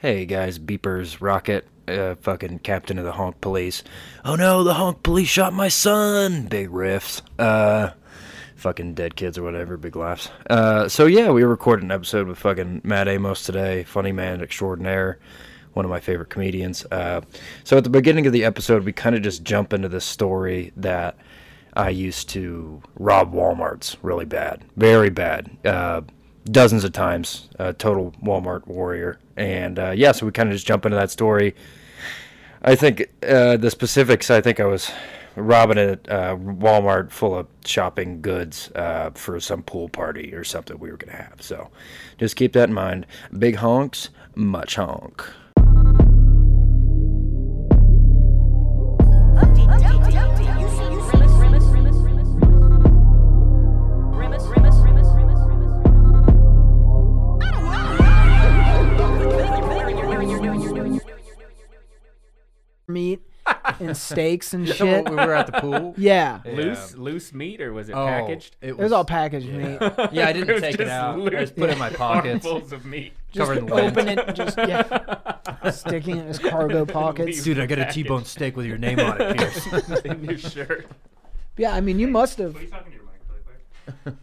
Hey guys, beepers, rocket, uh, fucking captain of the honk police. Oh no, the honk police shot my son. Big riffs. Uh, fucking dead kids or whatever. Big laughs. Uh, so yeah, we recorded an episode with fucking Matt Amos today. Funny man extraordinaire. One of my favorite comedians. Uh, so at the beginning of the episode, we kind of just jump into this story that I used to rob Walmarts really bad, very bad. Uh, dozens of times, uh, total Walmart warrior. And uh, yeah, so we kind of just jump into that story. I think uh, the specifics, I think I was robbing a uh, Walmart full of shopping goods uh, for some pool party or something we were going to have. So just keep that in mind. Big honks, much honk. Meat and steaks and shit. we were at the pool. Yeah, Loose loose meat or was it Oh, packaged? It it was all packaged meat. Yeah, I didn't was take it just out. I just put it in my pockets. armfuls of meat. Just Covered in lint. open it, and just yeah, sticking it in his cargo pockets. Dude, I got a T-bone steak with your name on it, Pierce. in your shirt. Yeah, I mean, you must have. talking to your mic really quick?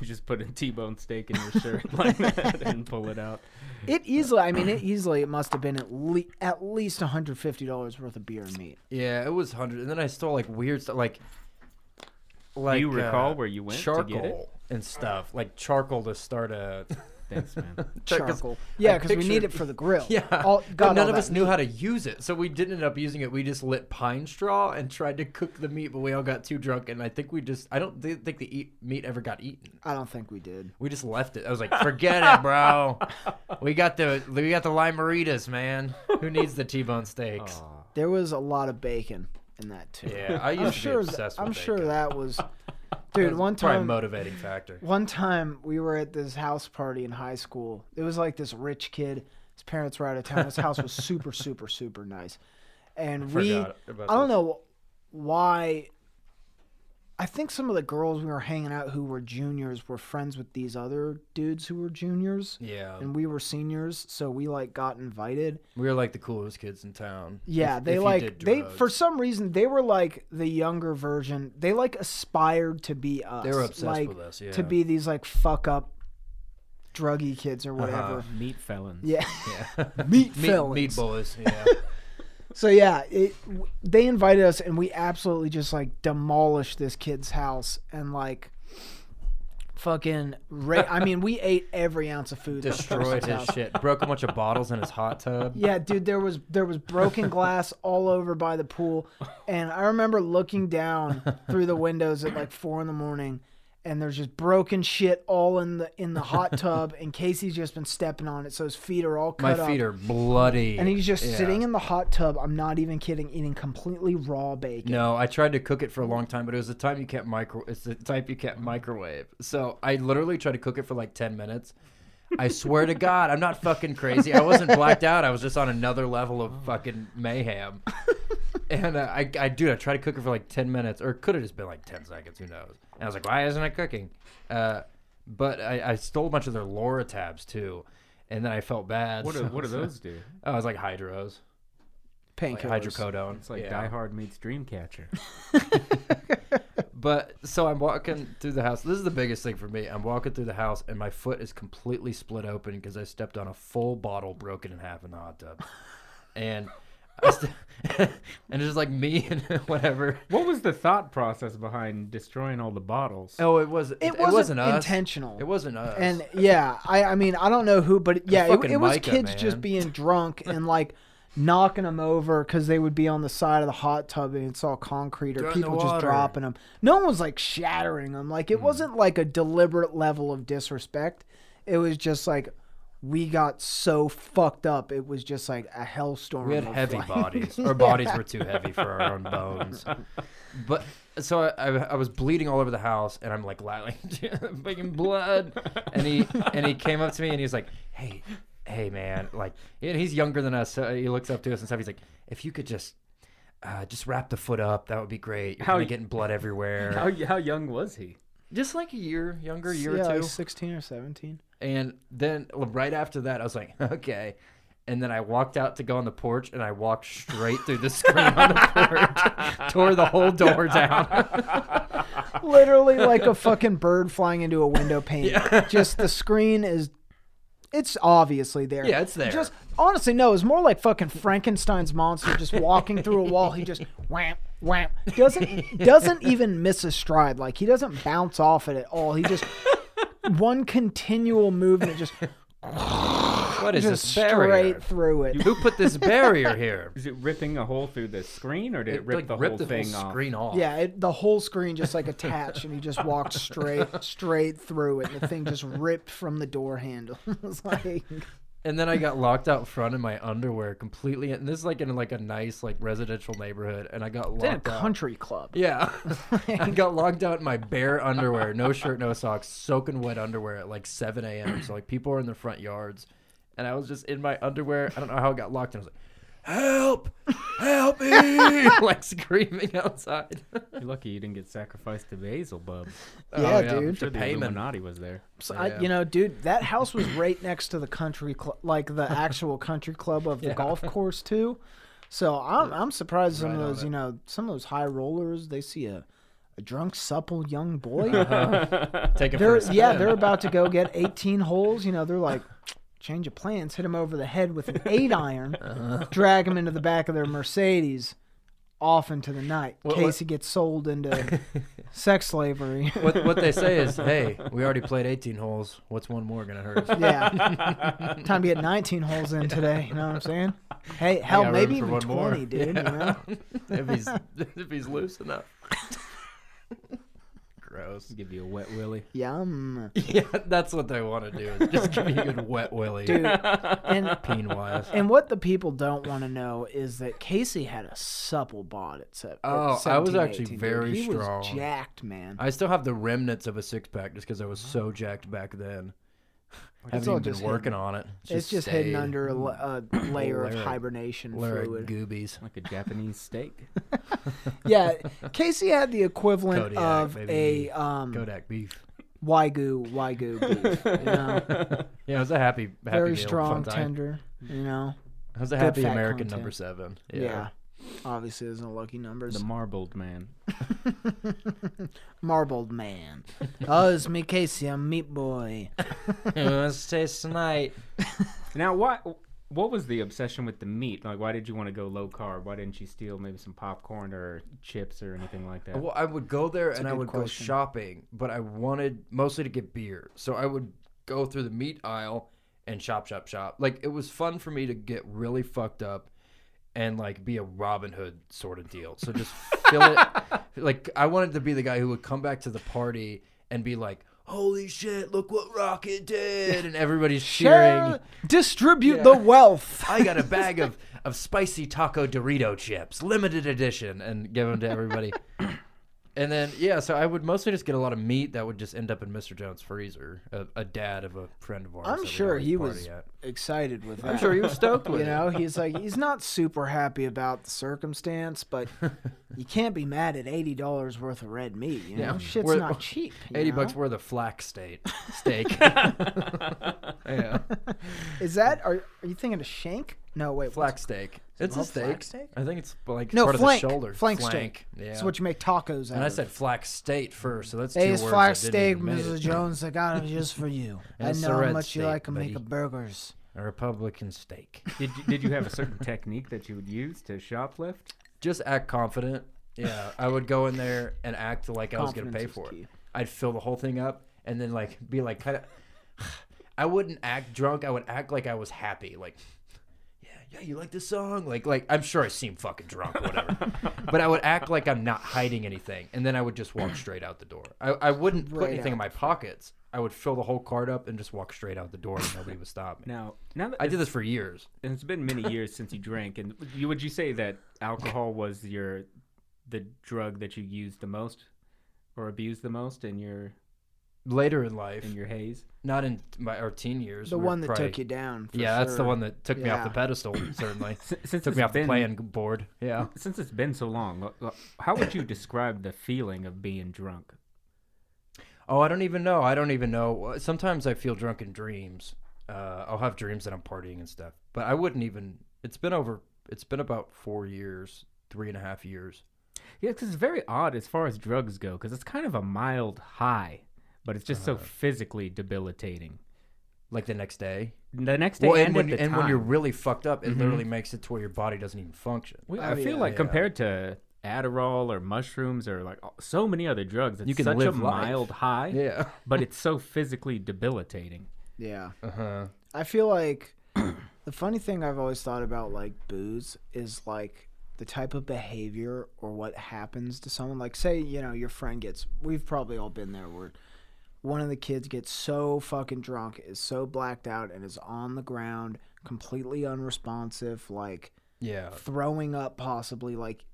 You just put a T-bone steak in your shirt like that and pull it out. It easily. I mean, it easily. It must have been at least at least one hundred fifty dollars worth of beer and meat. yeah, it was hundred, and then I stole like weird stuff, like like you recall uh, where you went to get it? and stuff, like charcoal to start a. Thanks, man. Charcoal. Yeah, because we need it for the grill. Yeah, All, got none all of that us knew how to use it, so we didn't end up using it. We just lit pine straw and tried to cook the meat, but we all got too drunk, and I think we just—I don't thi- think the eat, meat ever got eaten. I don't think we did. We just left it. I was like, forget it, bro. We got the we got the lime margaritas, man. Who needs the T-bone steaks? There was a lot of bacon in that too. Yeah, I used I'm to sure. be th- obsessed I'm with sure that was. Dude, That's one time, motivating factor. one time we were at this house party in high school. It was like this rich kid. His parents were out of town. His house was super, super, super nice. And we I don't this. know why. I think some of the girls we were hanging out who were juniors were friends with these other dudes who were juniors, Yeah, and we were seniors. So we like got invited. we were like the coolest kids in town. Yeah, if- they if like they for some reason they were like the younger version. They like aspired to be us. They were obsessed like, with us, yeah. To be these like fuck up, druggy kids or whatever. Uh-huh. Meat felons. Yeah. yeah. Meat meat, felons. meat boys. Yeah, So yeah, it, they invited us and we absolutely just like demolished this kid's house and like fucking. Ra- I mean, we ate every ounce of food. destroyed his house. shit. Broke a bunch of bottles in his hot tub. Yeah, dude, there was there was broken glass all over by the pool, and I remember looking down through the windows at like four in the morning, and there's just broken shit all in the in the hot tub, and Casey's just been stepping on it, so his feet are all cut My feet up, are bloody. and he's just Yeah. sitting in the hot tub. I'm not even kidding, eating completely raw bacon. No, I tried to cook it for a long time, but it was the time you can't micro. It's the type you can't microwave. So I literally tried to cook it for like ten minutes. I swear to God, I'm not fucking crazy. I wasn't blacked out. I was just on another level of fucking mayhem. And uh, I, I, dude, I tried to cook it for like ten minutes, or it could have just been like ten seconds. Who knows? And I was like, why isn't it cooking? Uh, but I, I stole a bunch of their Lortabs too, and then I felt bad. What do, so- what do those do? Oh, it was like hydros, like Painkillers. hydrocodone. It's like Yeah. Die Hard meets Dreamcatcher. But so I'm walking through the house. This is the biggest thing for me. I'm walking through the house and my foot is completely split open because I stepped on a full bottle broken in half in the hot tub. And I st- and it's just like me and whatever. What was the thought process behind destroying all the bottles? Oh, it was it, It it wasn't, wasn't us. intentional. It wasn't us. And yeah, I I mean I don't know who, but yeah, it, it was Micah, kids just being drunk and like knocking them over because they would be on the side of the hot tub and it's all concrete or the people just dropping them. No one was like shattering them. Like it hmm. wasn't like a deliberate level of disrespect. It was just like we got so fucked up. It was just like a hellstorm. we had heavy like- bodies. Our bodies were too heavy for our own bones. But so I, I, I was bleeding all over the house, and I'm like, like fucking blood. And he and he came up to me and he was like, "Hey, hey, man!" Like, and he's younger than us, so he looks up to us and stuff. He's like, "If you could just." Uh, just wrap the foot up. That would be great. You're How kinda getting blood everywhere. How how young was he? just like a year younger, a year yeah, or two. like sixteen or seventeen. And then right after that, I was like, okay. And then I walked out to go on the porch, and I walked straight through the screen on the porch, tore the whole door down. Literally like a fucking bird flying into a window pane. Just the screen is it's obviously there. Yeah, it's there. Just honestly, no, it's more like fucking Frankenstein's monster just walking through a wall. He just wham wham doesn't doesn't even miss a stride. Like he doesn't bounce off it at all. He just one continual movement just What is just this barrier? straight through it. Who put this barrier here? Is it ripping a hole through the screen, or did it, rip like, the ripped whole the thing whole off? screen off. Yeah, it, the whole screen just like attached, and he just walked straight, straight through it, and the thing just ripped from the door handle. it was like, And then I got locked out front in my underwear completely. And this is like in like a nice like residential neighborhood. And I got it's in a locked out. country club. Yeah, I got locked out in my bare underwear, no shirt, no socks, soaking wet underwear at like 7 a.m. So like people are in their front yards, and I was just in my underwear. I don't know how I got locked. And I was like, "Help! Help me!" like screaming outside. You're lucky you didn't get sacrificed to Beelzebub. Yeah, Oh, dude. Sure, the payment. Illuminati was there. So I, you know, dude, that house was right next to the country club, like the actual country club of the Yeah. golf course too. So I'm I'm surprised some Right of on those, it. you know, some of those high rollers, they see a, a drunk, supple young boy. Take it for they're a spin. yeah, they're about to go get 18 holes. You know, they're like, change of plans, hit him over the head with an eight iron, Uh-huh. drag him into the back of their Mercedes, off into the night. What- Casey gets sold into sex slavery. what what they say is, "Hey, we already played 18 holes. What's one more gonna hurt us?" Yeah. Time to get 19 holes in today. You know what I'm saying? Hey, hell, room maybe even one more. 20, dude. Yeah. You know? if he's if he's loose enough. Gross. Give you a wet willy. Yum. Yeah, that's what they want to do. Is just give you a good wet willy, Dude. And, peen wise. and what the people don't want to know is that Casey had a supple bod at se- at Oh, I was actually 18, dude. very he strong. was jacked, man. I still have the remnants of a six pack just because I was so jacked back then. Haven't all even been just working on it. it's just hidden stayed. under a, la- a layer of Layer- hibernation Layer of fluid. goobies. Like a Japanese steak. yeah, Casey had the equivalent Kodiak, of baby. a um, Kodak beef. wagyu wagyu beef. You know, Yeah, it was a happy, happy very meal, strong, fun time. tender. You know, It was a happy fat American content. number seven. yeah. Yeah. Obviously, there's no lucky numbers. the marbled man. Marbled man. oh, it's me, Casey. I'm Meat Boy. Let's taste tonight. Now, what what was the obsession with the meat? Like, why did you want to go low carb? Why didn't you steal maybe some popcorn or chips or anything like that? Well, I would go there and I good would go shopping, but I wanted mostly to get beer. So I would go through the meat aisle and shop, shop, shop. Like it was fun for me to get really fucked up and like be a Robin Hood sort of deal. So just fill it. Like I wanted to be the guy who would come back to the party and be like, "Holy shit! Look what Rocket did!" and everybody's cheering. Share, distribute Yeah. the wealth. I got a bag of, of spicy taco Dorito chips, limited edition, and give them to everybody. And then, yeah, so I would mostly just get a lot of meat that would just end up in Mr. Jones' freezer. A, a dad of a friend of ours. I'm sure always he party was at. excited with that. I'm sure he was stoked with You it. know, he's like, he's not super happy about the circumstance, but you can't be mad at eighty dollars worth of red meat. You know, Yeah. shit's We're- not cheap. you 80 know? bucks worth of flax steak. steak. yeah. Is that? Are, are you thinking of shank? No, wait. Flax steak. It's a called steak. flax steak? I think it's like No, part flank. of the shoulder. Flank steak. Yeah. It's what you make tacos out and I of. said flax state first, so that's Hey, two it's words flax I didn't steak, even Mrs. it. Jones. I got it just for you. And I it's know how red much you steak, like to make buddy. burgers. A Republican steak. did you, did you have a certain technique that you would use to shoplift? Just act confident. Yeah, I would go in there and act like I was gonna Confidence pay is for key. it. I'd fill the whole thing up and then like be like kind of. I wouldn't act drunk. I would act like I was happy. Like, yeah, you like this song? Like, like I'm sure I seem fucking drunk or whatever, but I would act like I'm not hiding anything, and then I would just walk straight out the door. I, I wouldn't put Right anything in out my pockets. I would fill the whole card up and just walk straight out the door, and nobody would stop me. Now, now that I did this for years. and it's been many years since you drank, and you, would you say that alcohol was your the drug that you used the most or abused the most in your Later in life, in your haze? not in my our teen years. The we one that probably- took you down. for Yeah, that's the one that took me off the pedestal. Certainly, Since took me off the playing board. Yeah. Since it's been so long, wh- wh- how would you describe the feeling of being drunk? Oh, I don't even know. I don't even know. Uh, sometimes I feel drunk in dreams. Uh, I'll have dreams that I'm partying and stuff. but I wouldn't even. It's been over. It's been about four years, three and a half years. Yeah, because it's very odd as far as drugs go, because it's kind of a mild high, but it's just so physically debilitating. Like the next day. The next day Well, and, and when the and when you're really fucked up, it literally makes it to where your body doesn't even function. Well, Oh, I feel yeah. like Yeah. compared to Adderall or mushrooms or like so many other drugs, it's You can such a live life. mild high, Yeah. but it's so physically debilitating. Yeah. Uh huh. I feel like the funny thing I've always thought about like booze is like the type of behavior or what happens to someone. Like, say, you know, your friend gets, we've probably all been there where one of the kids gets so fucking drunk, is so blacked out, and is on the ground, completely unresponsive, like Yeah. throwing up, possibly, like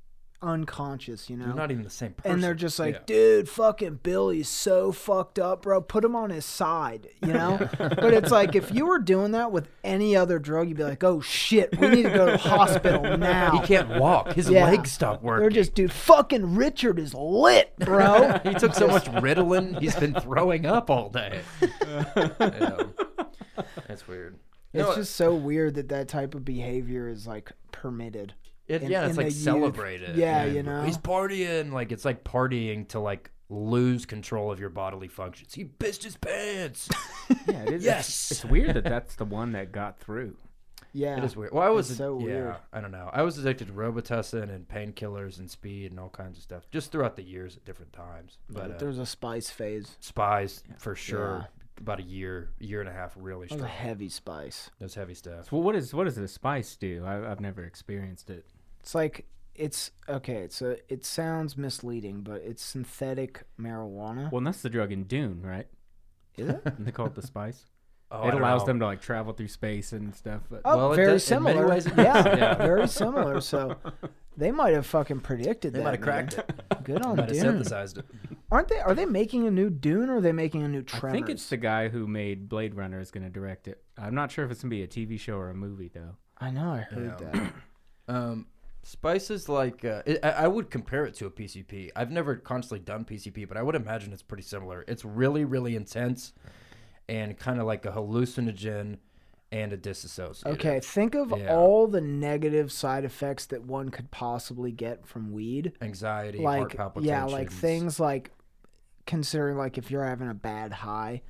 unconscious, you know? You're not even the same person. and they're just like, Yeah. dude, fucking Billy's so fucked up, bro. Put him on his side, you know? but it's like if you were doing that with any other drug, you'd be like, oh shit, we need to go to the hospital now. he can't walk. His Yeah. legs stop working. They're just, dude, fucking Richard is lit, bro. he took so much Ritalin, he's been throwing up all day. Yeah. That's weird. it's No, just so weird that that type of behavior is like permitted. It, in- yeah, it's like celebrated. Yeah, you know? he's partying. Like it's like partying to like lose control of your bodily functions. He pissed his pants. Yeah, it is. Yes. It's, it's weird that that's the one that got through. Yeah. It is weird. Well, I was It's so yeah, weird. I don't know. I was addicted to Robitussin and painkillers and speed and all kinds of stuff just throughout the years at different times. But uh, There's a spice phase. spies for sure. Yeah. About a year, year and a half, really That was a strong. heavy spice. Those heavy stuff. Well, what is what does the spice do? I, I've never experienced it. It's like it's okay. So it sounds misleading, but it's synthetic marijuana. Well, and that's the drug in Dune, right? Is it? And they call it the spice. Oh, it allows know. them to like travel through space and stuff. But Oh, Well, it very does- in many similar. ways yeah, yeah. very similar. So they might have fucking predicted They that. might have cracked man. it. Good on Might have Dune. synthesized it. Aren't they? Are they making a new Dune or are they making a new I think it's the guy who made Blade Runner is going to direct it. I'm not sure if it's going to be a TV show or a movie though. I know. I heard Yeah. that. Um, Spice is like uh, it, I, I would compare it to a PCP. I've never constantly done PCP, but I would imagine it's pretty similar. It's really, really intense, and kind of like a hallucinogen and a disassociator. Okay, think of Yeah. all the negative side effects that one could possibly get from weed. anxiety, heart Like yeah, like things like considering like if you're having a bad high,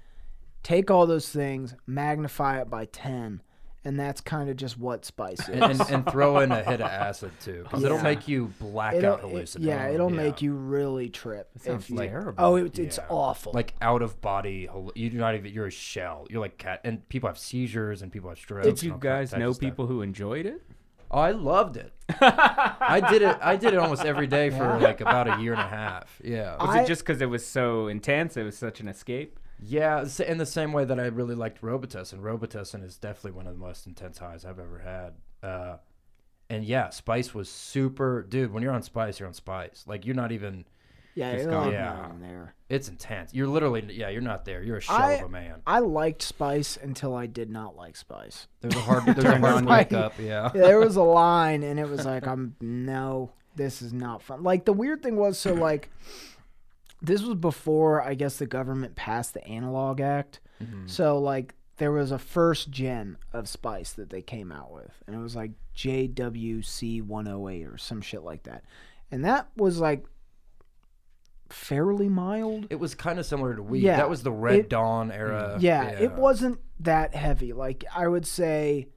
take all those things, magnify it by ten, and that's kind of just what spice is. and, and, and throw in a hit of acid too, because it'll make you black It'll- out it- hallucinate. yeah, it'll make you really trip. sounds if you, terrible. Oh, it, it's Yeah. awful. like out of body. You're not even. You're a shell. You're like cat. And people have seizures and people have strokes. Did and you guys know people who enjoyed it? Oh, I loved it. I did it. I did it almost every day for like about a year and a half. Yeah. Was I- it just because it was so intense? It was such an escape. Yeah, in the same way that I really liked Robitussin. Robitussin is definitely one of the most intense highs I've ever had. Uh, and yeah, Spice was super, dude. When you're on Spice, you're on Spice. Like you're not even. yeah, you're gone. like Yeah. not there. It's intense. You're literally, yeah, you're not there. You're a shell I- of a man. I liked Spice until I did not like Spice. There's a hard, there's a hard you. breakup. Yeah. there was a line and it was like i'm no this is not fun like the weird thing was so like this was before i guess the government passed the analog act Mm-hmm. so like there was a first gen of spice that they came out with and it was like jwc 108 or some shit like that and that was like fairly mild It was kind of similar to weed. Yeah, that was the Red it- Dawn era. yeah, it wasn't that heavy. Like I would say,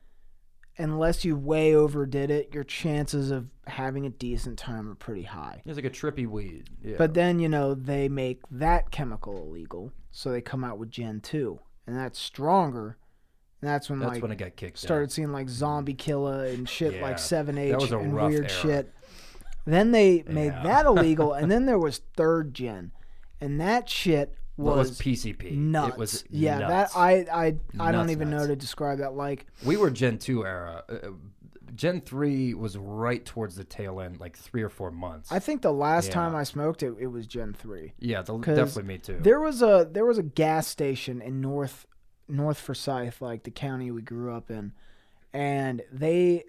unless you way overdid it, your chances of having a decent time are pretty high. It's like a trippy weed. Yeah. But then you know they make that chemical illegal, so they come out with Gen two, and that's stronger. And that's when that's like when it got kicked. started seeing like Zombie Killer and shit Yeah, like Seven H that was a and rough weird era. shit. Then they made Yeah. that illegal, and then there was third gen, and that shit was, was PCP. nuts. It was yeah, nuts. that I I I don't Nuts, even know to describe that. Like We were Gen two era. Uh, Gen three was right towards the tail end, like three or four months. I think the last Yeah. time I smoked it, it was Gen three. yeah, the, definitely me too. There was a there was a gas station in North North Forsyth, like the county we grew up in, and they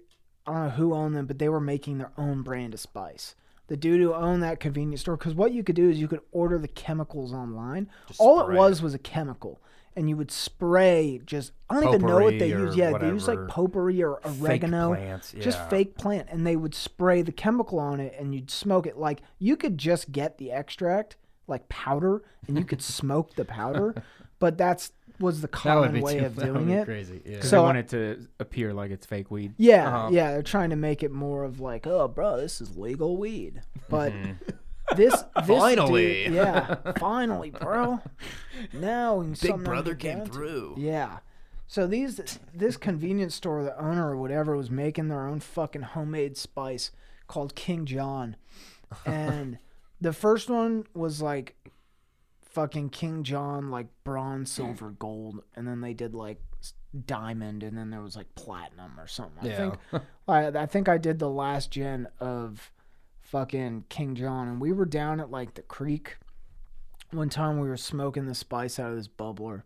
I don't know who owned them, but they were making their own brand of spice. The dude who owned that convenience store, because what you could do is you could order the chemicals online. Just All it was was a chemical, and you would spray just I don't even know what they use. Yeah, they use like whatever. potpourri or oregano, plants, just fake plant, and they would spray the chemical on it, and you'd smoke it. Like you could just get the extract like powder, and you could smoke the powder, but that's was the common way too, of that would doing be it. Crazy. Yeah. Because So they I- want it to appear like it's fake weed. Yeah, Uh-huh. yeah, they're trying to make it more of like, oh, bro, this is legal weed. But Mm-hmm. this, this Finally. dude- yeah, finally, bro. Now Big something brother came into. through. Yeah. So these, this convenience store, the owner or whatever, was making their own fucking homemade spice called King John, and the first one was like fucking King John, like bronze, hmm. silver, gold, and then they did like diamond, and then there was like platinum or something. I Yeah. think I, I think I did the last gen of fucking King John, and we were down at like the creek. One time we were smoking the spice out of this bubbler,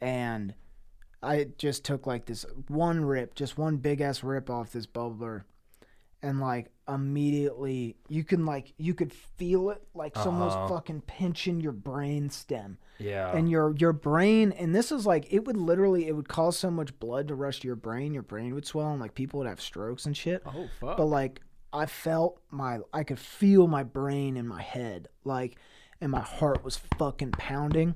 and I just took like this one rip, just one big ass rip off this bubbler, and like immediately you can like you could feel it like someone's Uh-huh. fucking pinching your brain stem Yeah. and your your brain and this is like it would literally it would cause so much blood to rush to your brain your brain would swell and like people would have strokes and shit Oh fuck. but like i felt my i could feel my brain in my head like and my heart was fucking pounding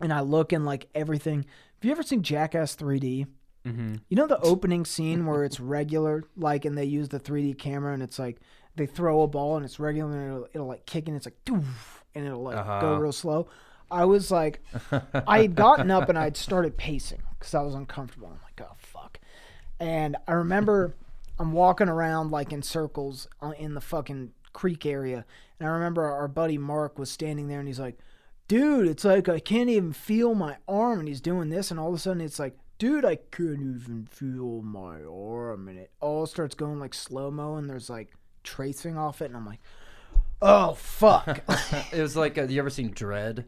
and i look and like everything have you ever seen jackass 3d mm-hmm. you know the opening scene where it's regular, like, and they use the 3D camera, and it's like they throw a ball and it's regular, and it'll, it'll like kick and it's like, doof, and it'll like go Uh-huh. real slow. I was like, I had gotten up and I'd started pacing because I was uncomfortable. I'm like, oh fuck. And I remember I'm walking around like in circles uh, in the fucking creek area, and I remember our buddy Mark was standing there, and he's like, dude, it's like I can't even feel my arm, and he's doing this, and all of a sudden it's like, dude, I couldn't even feel my arm, and it all starts going like slow mo, and there's like tracing off it, and I'm like, oh fuck, it was like, uh, you ever seen Dredd?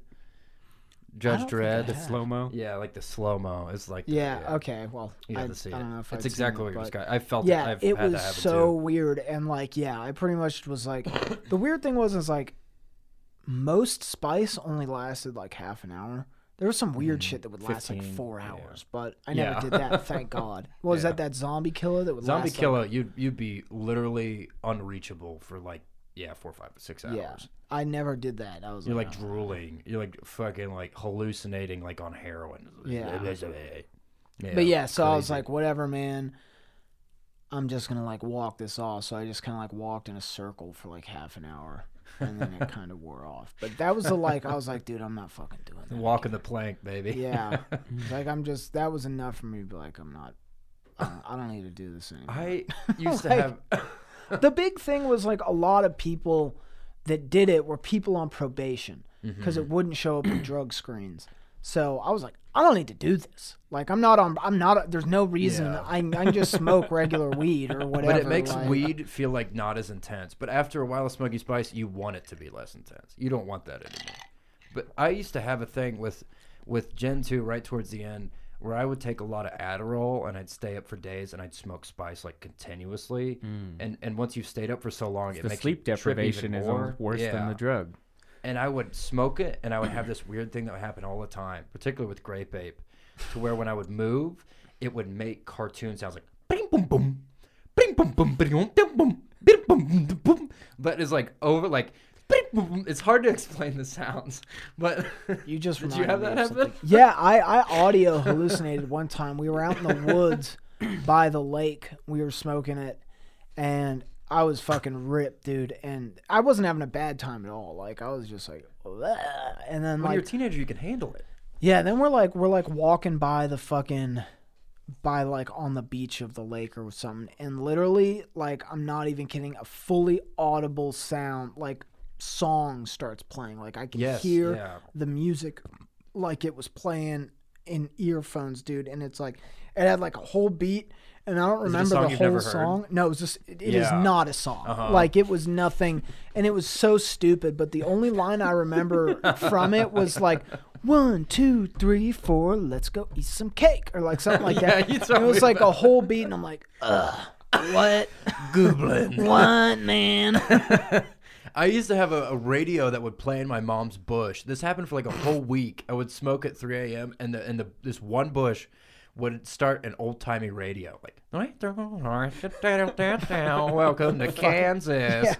Judge don't Dredd? have. Slow mo. Yeah, like the slow mo. It's like, that, yeah, okay, well, You I, have to see I it. don't know if it's I'd exactly what it, you're but- describing. I felt yeah, it. I've it had was so it weird, and like, yeah, I pretty much was like, the weird thing was, is like, most spice only lasted like half an hour. There was some weird mm, shit that would last like 15, four yeah. hours, but I never Yeah. did that. Thank God. What was Yeah. that that zombie killer that would. Zombie last, like- killer, you'd you'd be literally unreachable for like yeah four, five, six hours. yeah, I never did that. I was You're like, like oh. drooling. You're like fucking like hallucinating like on heroin. Yeah. Yeah, but yeah, so I was like, whatever, man. I'm just gonna like walk this off. So I just kind of like walked in a circle for like half an hour, and then it kind of wore off. But that was the like, I was like, dude, I'm not fucking doing that. walking the plank, baby. Yeah, like I'm just that was enough for me to be like, I'm not. I don't, I don't need to do this anymore. I used to have. the big thing was like a lot of people that did it were people on probation mm-hmm. because it wouldn't show up in drug screens. So I was like, I don't need to do this. Like I'm not on. I'm not. There's no reason. Yeah. I, I can just smoke regular weed or whatever. But it makes like- weed feel like not as intense. But after a while of smoking spice, you want it to be less intense. You don't want that anymore. But I used to have a thing with with Gen 2 right towards the end where I would take a lot of Adderall and I'd stay up for days and I'd smoke spice like continuously. Mm. And and once you've stayed up for so long, it The makes sleep you trip deprivation even is more. almost worse than the drug. And I would smoke it, and I would have this weird thing that would happen all the time, particularly with grape ape, to where when I would move, it would make cartoon sounds like bing boom boom, bing boom boom, bing boom boom boom, bing boom boom boom, but it's like over like. bing, boom, boom. It's hard to explain the sounds, but You just did you have that happen? Yeah, I, I audio hallucinated one time. We were out in the woods by the lake. We were smoking it, and I was fucking ripped, dude. And I wasn't having a bad time at all. Like I was just like, "Ugh." and then When like you're a teenager, you can handle it. yeah, then we're like we're like walking by the fucking by like on the beach of the lake or something and literally like I'm not even kidding a fully audible sound like song starts playing like I can Yes, hear yeah. the music like it was playing in earphones dude and it's like it had like a whole beat and I don't remember the whole song. No, it was just it, it is Yeah. not a song. Uh-huh. Like it was nothing and it was so stupid, but the only line I remember from it was like one, two, three, four, let's go eat some cake or like something like Yeah, that. it was like a whole beat and I'm like, ugh, what? Goblin. What man? I used to have a, a radio that would play in my mom's bush. This happened for like a whole week. I would smoke at 3 a.m. and the and the this one bush would start an old timey radio like welcome to Kansas. Yeah.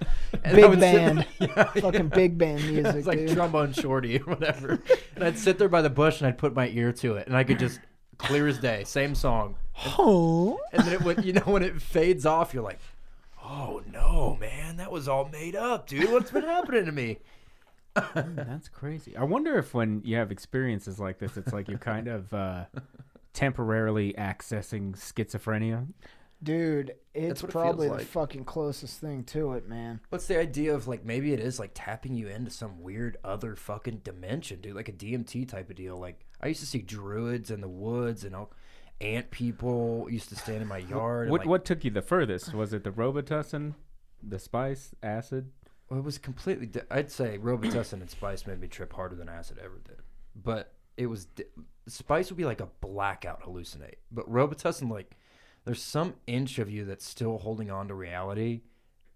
And I Big would sit band. there- yeah, Fucking big band music, it's like dude. trombone shorty or whatever. and I'd sit there by the bush and I'd put my ear to it and I could just clear as day, same song. Oh. And then it would, you know, when it fades off, you're like, oh no, man, that was all made up, dude. What's been happening to me? That's crazy. I wonder if when you have experiences like this, it's like you're kind of uh, temporarily accessing schizophrenia. Dude, it's what it feels probably the like. fucking closest thing to it, man. What's the idea of like maybe it is like tapping you into some weird other fucking dimension, dude? Like a DMT type of deal. Like I used to see druids in the woods and all ant people used to stand in my yard. and, What like, what took you the furthest? Was it the Robitussin, the spice, acid? Well, it was completely. Di- I'd say Robitussin and Spice made me trip harder than acid ever did. But it was Spice would be like a blackout hallucinate, but Robitussin like there's some inch of you that's still holding on to reality.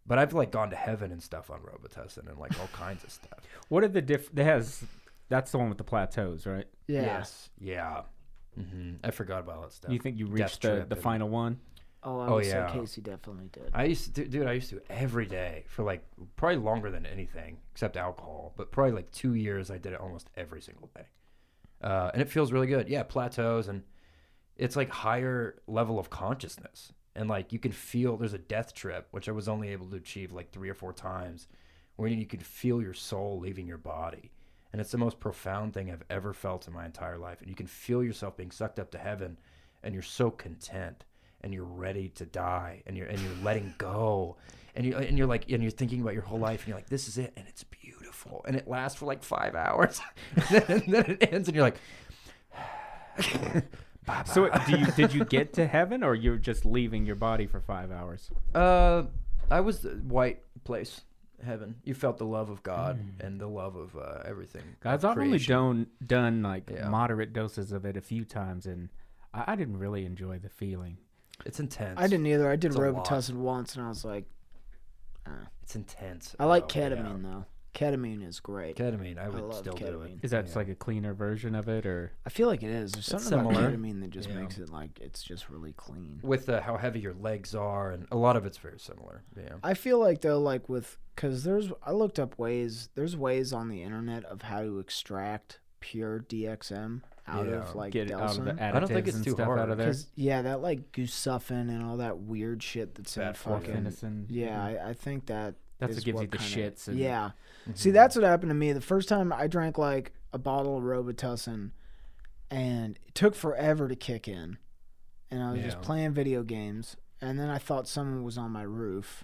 But I've like gone to heaven and stuff on Robitussin and like all kinds of stuff. What are the diff? That has that's the one with the plateaus, right? Yeah. Yes. Yeah. hmm I forgot about that stuff. You think you Death reached the, the final one? Oh, I Oh, would yeah. say Casey definitely did. I used to, do, dude. I used to every day for like probably longer than anything except alcohol, but probably like two years. I did it almost every single day, uh, and it feels really good. Yeah, plateaus and it's like higher level of consciousness, and like you can feel. There's a death trip, which I was only able to achieve like three or four times, where you can feel your soul leaving your body, and it's the most profound thing I've ever felt in my entire life. And you can feel yourself being sucked up to heaven, and you're so content and you're ready to die and you're and you're letting go and you and you're like and you're thinking about your whole life and you're like this is it and it's beautiful and it lasts for like five hours and then it ends and you're like So do you did you get to heaven or you're just leaving your body for five hours? uh i was the white place heaven you felt the love of god and the love of uh, everything Guys, of I've only done done like Yeah. moderate doses of it a few times, and I, I didn't really enjoy the feeling. It's intense I didn't either. I did It's a lot. Robitussin once, and I was like, it's intense I like Oh, yeah. ketamine though. Ketamine is great. ketamine i would love still do it ketamine. Is that Yeah. like a cleaner version of it, or I feel like it is. There's something about similar. ketamine that just Yeah. makes it like it's just really clean. with uh, how heavy your legs are and a lot of it's very similar yeah I feel like though, like with because there's I looked up ways. There's ways on the internet of how to extract pure DXM out Yeah. of like get it out of the additives I don't think it's too stuff hard. out of there? Because yeah, that like goosuffin and all that weird shit that's in Bad fucking. Guaifenesin. Yeah, I, I think that That's is what gives you the kinda- shits. And, Yeah. Mm-hmm. See, that's what happened to me. The first time I drank like a bottle of Robitussin, and it took forever to kick in. And I was just playing video games, and then I thought someone was on my roof,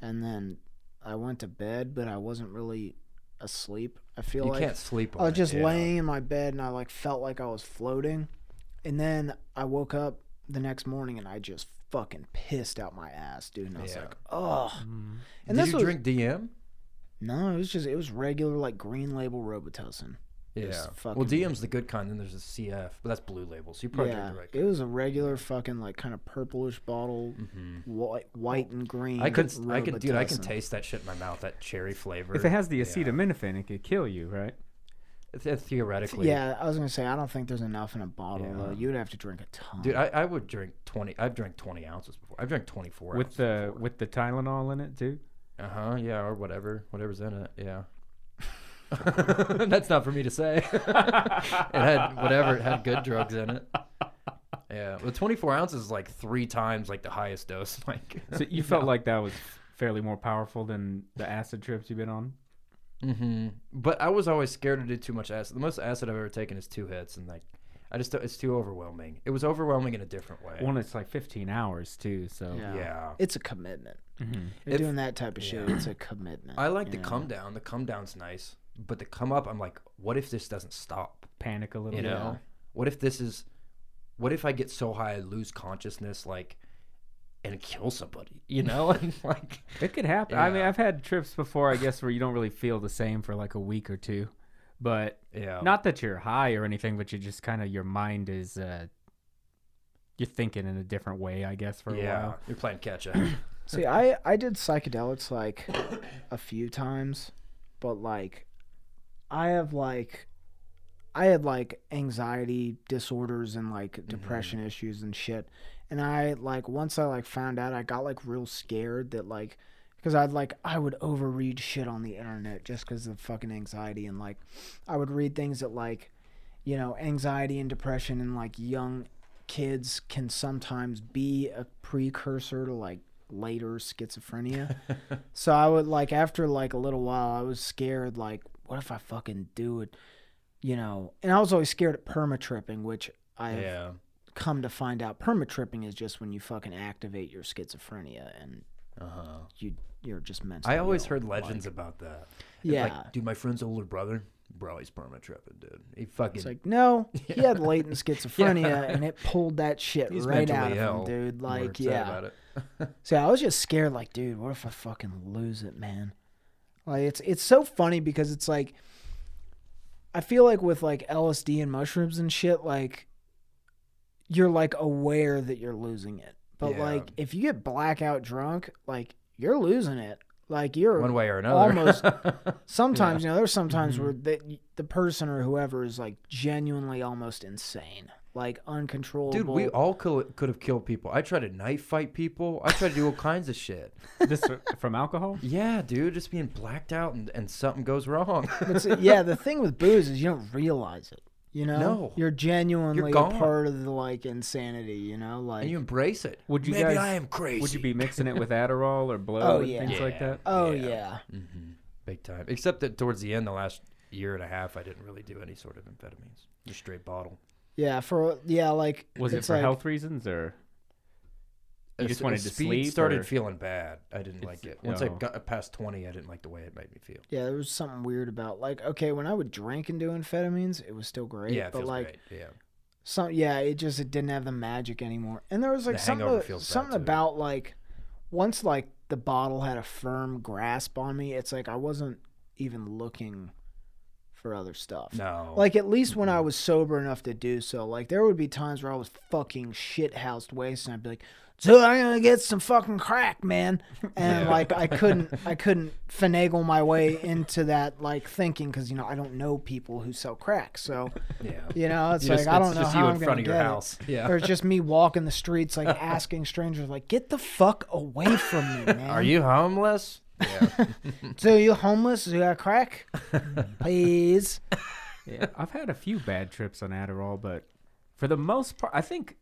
and then I went to bed, but I wasn't really asleep. I feel you like can't sleep I was it, just yeah. laying in my bed, and I like felt like I was floating, and then I woke up the next morning, and I just fucking pissed out my ass, dude. And I was Yeah. like, oh. Mm. And Did this you was, drink DM? no, it was just it was regular like green label Robitussin. Yeah. Well, fucking- DM's the good kind. Then there's a CF, but that's blue label. So you probably yeah, drink the right. it was a regular fucking like kind of purplish bottle, Mm-hmm. white, white and green. I could, I could, dude, I can taste that shit in my mouth. That cherry flavor. If it has the Yeah. acetaminophen, it could kill you, right? Th- theoretically, Yeah, I was gonna say I don't think there's enough in a bottle. Yeah. though. You'd have to drink a ton. dude, I, I would drink twenty. I've drank twenty ounces before. I've drank twenty four with the with the Tylenol in it too. Uh huh. Yeah, or whatever, whatever's in it. Yeah. That's not for me to say. it had whatever. It had good drugs in it. Yeah, the 24 ounces is like three times like the highest dose. Like, So you felt like that was fairly more powerful than the acid trips you've been on. hmm But I was always scared to do too much acid. The most acid I've ever taken is two hits, and like, I just it's too overwhelming. It was overwhelming in a different way. One, it's like 15 hours too. So Yeah. yeah. it's a commitment. Mhm. You're If- doing that type of shit. yeah. It's a commitment. I like the know? come down. The come down's nice, but the come up, I'm like, what if this doesn't stop? panic a little. You bit. know, what if this is, what if I get so high I lose consciousness, like, and kill somebody? You know, and like, It could happen. I mean, I've had trips before, I guess, where you don't really feel the same for like a week or two. But yeah, not that you're high or anything, but you just kind of your mind is uh you're thinking in a different way, I guess, for a yeah. while. You're playing catch up. See, I I did psychedelics like a few times, but like I have like I had like anxiety disorders and like mm-hmm. depression issues and shit. And I like once I like found out I got like real scared that like because I'd like I would overread shit on the internet just because of fucking anxiety and like I would read things that like you know anxiety and depression and like young kids can sometimes be a precursor to like later schizophrenia. so I would like after like a little while I was scared like what if I fucking do it you know and I was always scared of permatripping which I've Yeah. come to find out permatripping is just when you fucking activate your schizophrenia and Uh huh. you you're just mentally I always heard legends like- about that. yeah Like, dude, my friend's older brother, bro, he's perma tripping, dude. He fucking. It's like no, he had latent schizophrenia, and it pulled that shit he's right out of him, dude. Like, yeah. So I was just scared, like, dude, what if I fucking lose it, man? Like, it's it's so funny because it's like, I feel like with like LSD and mushrooms and shit, like, you're like aware that you're losing it, but Yeah. like if you get blackout drunk, like you're losing it. Like you're One way or another. almost sometimes you know there's sometimes Mm-hmm. where the, the person or whoever is like genuinely almost insane like uncontrollable Dude, we all could could have killed people. I tried to knife fight people. I tried to do all kinds of shit. This from alcohol? Yeah, dude, just being blacked out and, and something goes wrong. But see, yeah the thing with booze is you don't realize it you know No. you're genuinely a part of the like insanity you know like and you embrace it. Would you Maybe guys- I am crazy. Would you be mixing it with Adderall or blow Oh, and yeah. things like that? oh Yeah. yeah, hmm Big time. Except that towards the end, the last year and a half, I didn't really do any sort of amphetamines. Just straight bottle. Yeah for yeah like Was it for like, health reasons or? You just wanted to speed sleep, started or- feeling bad. I didn't It's- like it. Once I oh. got past 20, I didn't like the way it made me feel. yeah there was something weird about like okay when i would drink and do amphetamines it was still great yeah, it but feels like great. Yeah. some yeah it just it didn't have the magic anymore and there was like The something hangover feels bad, something about like once like the bottle had a firm grasp on me it's like i wasn't even looking for other stuff No. like at least when i was sober enough to do so like there would be times where i was fucking shit housed wasted and i'd be like so i'm gonna get some fucking crack man and like i couldn't i couldn't finagle my way into that like thinking because you know i don't know people who sell crack so yeah. you know it's You like just- i don't it's know just how you i'm in front of your get it. house. Yeah. Or it's just me walking the streets, like asking strangers, like, "Get the fuck away from me, man!" Are you homeless? Yeah. So you homeless? You got crack? Please. Yeah, I've had a few bad trips on Adderall, but for the most part, I think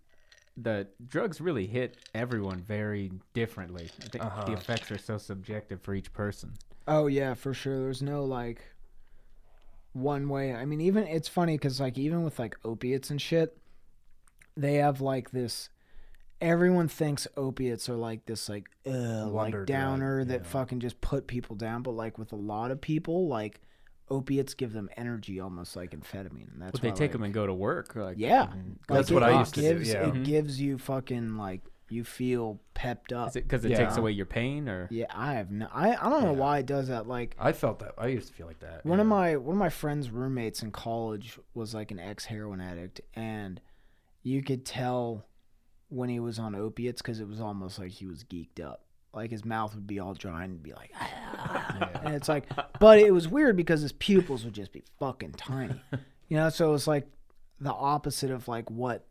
the drugs really hit everyone very differently. I think Uh-huh. the effects are so subjective for each person. Oh yeah, for sure. There's no like one way. I mean, even it's funny because like even with like opiates and shit, they have like this. Everyone thinks opiates are like this like uh, Wonder like drug, downer that yeah. fucking just put people down. But like with a lot of people, like opiates give them energy, almost like amphetamine. And that's But they why, take like, them and go to work. Like, Yeah, That's Like, what it I used to do, gives, yeah. It Mhm. gives you fucking like you feel pepped up. is it because it takes away your pain, or yeah, I have no. I I don't know Yeah. why it does that. Like I felt that. I used to feel like that. one of my one of my friends' roommates in college was like an ex heroin addict, and you could tell when he was on opiates because it was almost like he was geeked up. Like his mouth would be all dry and be like, ah. and it's like, but it was weird because his pupils would just be fucking tiny, you know. So it was like the opposite of like what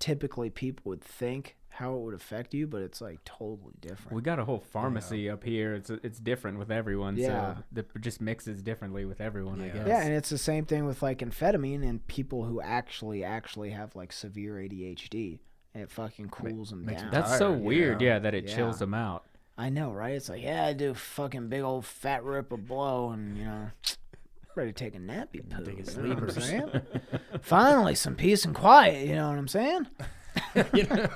typically people would think how it would affect you, but it's like totally different. we got a whole pharmacy up here. It's it's different with everyone. Yeah. So it just mixes differently with everyone. I guess. Yeah, and it's the same thing with like amphetamine and people who actually actually have like severe ADHD. And it fucking cools them down. That's so tired, weird. yeah. Yeah, that it Yeah. chills them out. I know, right? It's like, yeah, I do a fucking big old fat rip of blow, and you know, ready to take a nappy poo. Take a you know what I'm sleepers. saying? Finally, some peace and quiet. You know what I'm saying? You know?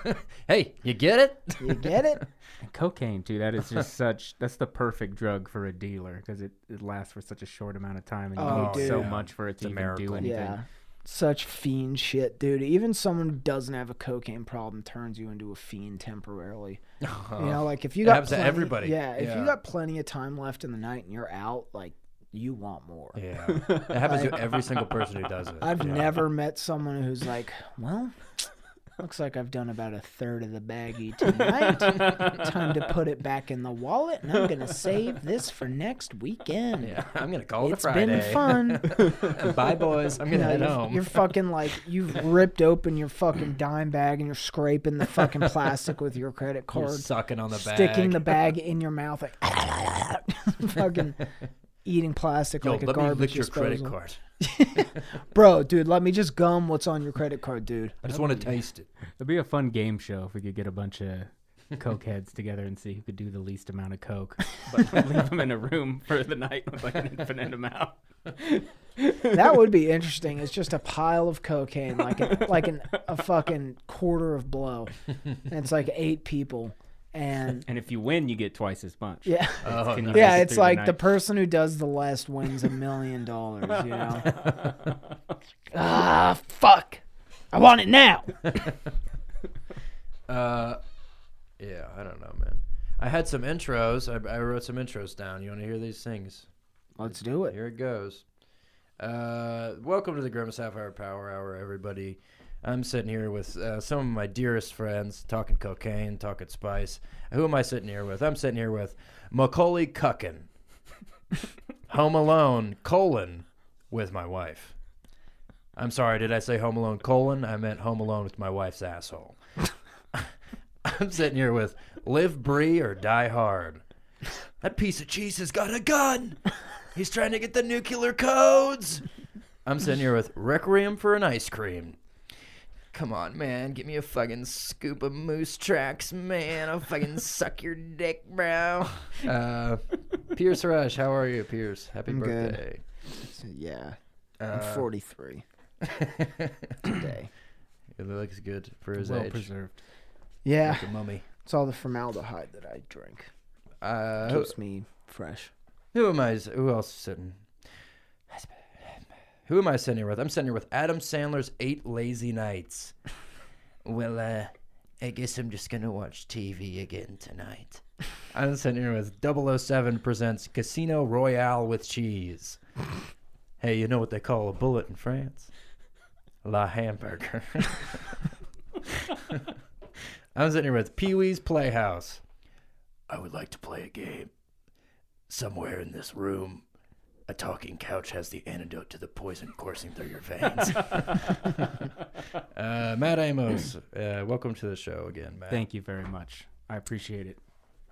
hey, you get it? You get it? And cocaine too. That is just such. That's the perfect drug for a dealer because it, it lasts for such a short amount of time, and you Oh, need so much for it to a even do anything. Yeah. Such fiend shit, dude. Even someone who doesn't have a cocaine problem turns you into a fiend temporarily. You know, like if you got happens to plenty- everybody. Yeah, if Yeah. you got plenty of time left in the night and you're out, like you want more. Yeah. It happens to every single person who does it. I've Yeah. never met someone who's like, well, Looks like I've done about a third of the baggie tonight. Time to put it back in the wallet, and I'm gonna save this for next weekend. Yeah, I'm gonna call it It's a Friday. been fun. Bye, boys. I'm gonna head home. you're fucking like you've ripped open your fucking dime bag and you're scraping the fucking plastic with your credit You're card, sucking on the bag. sticking the bag in your mouth, like fucking eating plastic Yo, like a let me garbage lick your credit disposal. card. Bro, dude, let me just gum what's on your credit card, dude. I just want to taste it. It'd be a fun game show if we could get a bunch of coke heads together and see who could do the least amount of coke, but leave them in a room for the night with like an infinite amount. That would be interesting. It's just a pile of cocaine, like a, like an, a fucking quarter of blow, and it's like eight people, and And if you win, you get twice as much. yeah, Oh, no. yeah, it's through the like the person who does the less wins a million dollars. You know? ah, fuck! I want it now. Uh, yeah, I don't know, man. I had some intros. I, I wrote some intros down. You want to hear these things? Let's do it. Here it goes. Uh, welcome to the Grimace Half Hour Power Hour, everybody. I'm sitting here with uh, some of my dearest friends, talking cocaine, talking spice. Who am I sitting here with? I'm sitting here with Macaulay Culkin, Home Alone, colon, with my wife. I'm sorry, did I say Home Alone, colon? I meant Home Alone with my wife's asshole. I'm sitting here with Live Brie or Die Hard. That piece of cheese has got a gun. He's trying to get the nuclear codes. I'm sitting here with Requiem for an ice cream. Come on, man. Give me a fucking scoop of moose tracks, man. I'll fucking suck your dick, bro. Uh, Pierce Rush, how are you, Pierce? Happy I'm good. birthday. Yeah, Uh, I'm 43 today. It looks good for his well age. preserved. Yeah, Like a mummy. it's all the formaldehyde that I drink. Uh, who, Keeps me fresh. who am I? Who else is sitting? Who am I sitting here with? I'm sitting here with Adam Sandler's Eight Lazy Nights. Well, uh, I guess I'm just gonna watch TV again tonight. I'm sitting here with 007 presents Casino Royale with cheese. Hey, you know what they call a bullet in France? La hamburger. I'm sitting here with Pee Wee's Playhouse. I would like to play a game. Somewhere in this room, a talking couch has the antidote to the poison coursing through your veins. uh, Matt Amos, uh, welcome to the show again, Matt. Thank you very much. I appreciate it.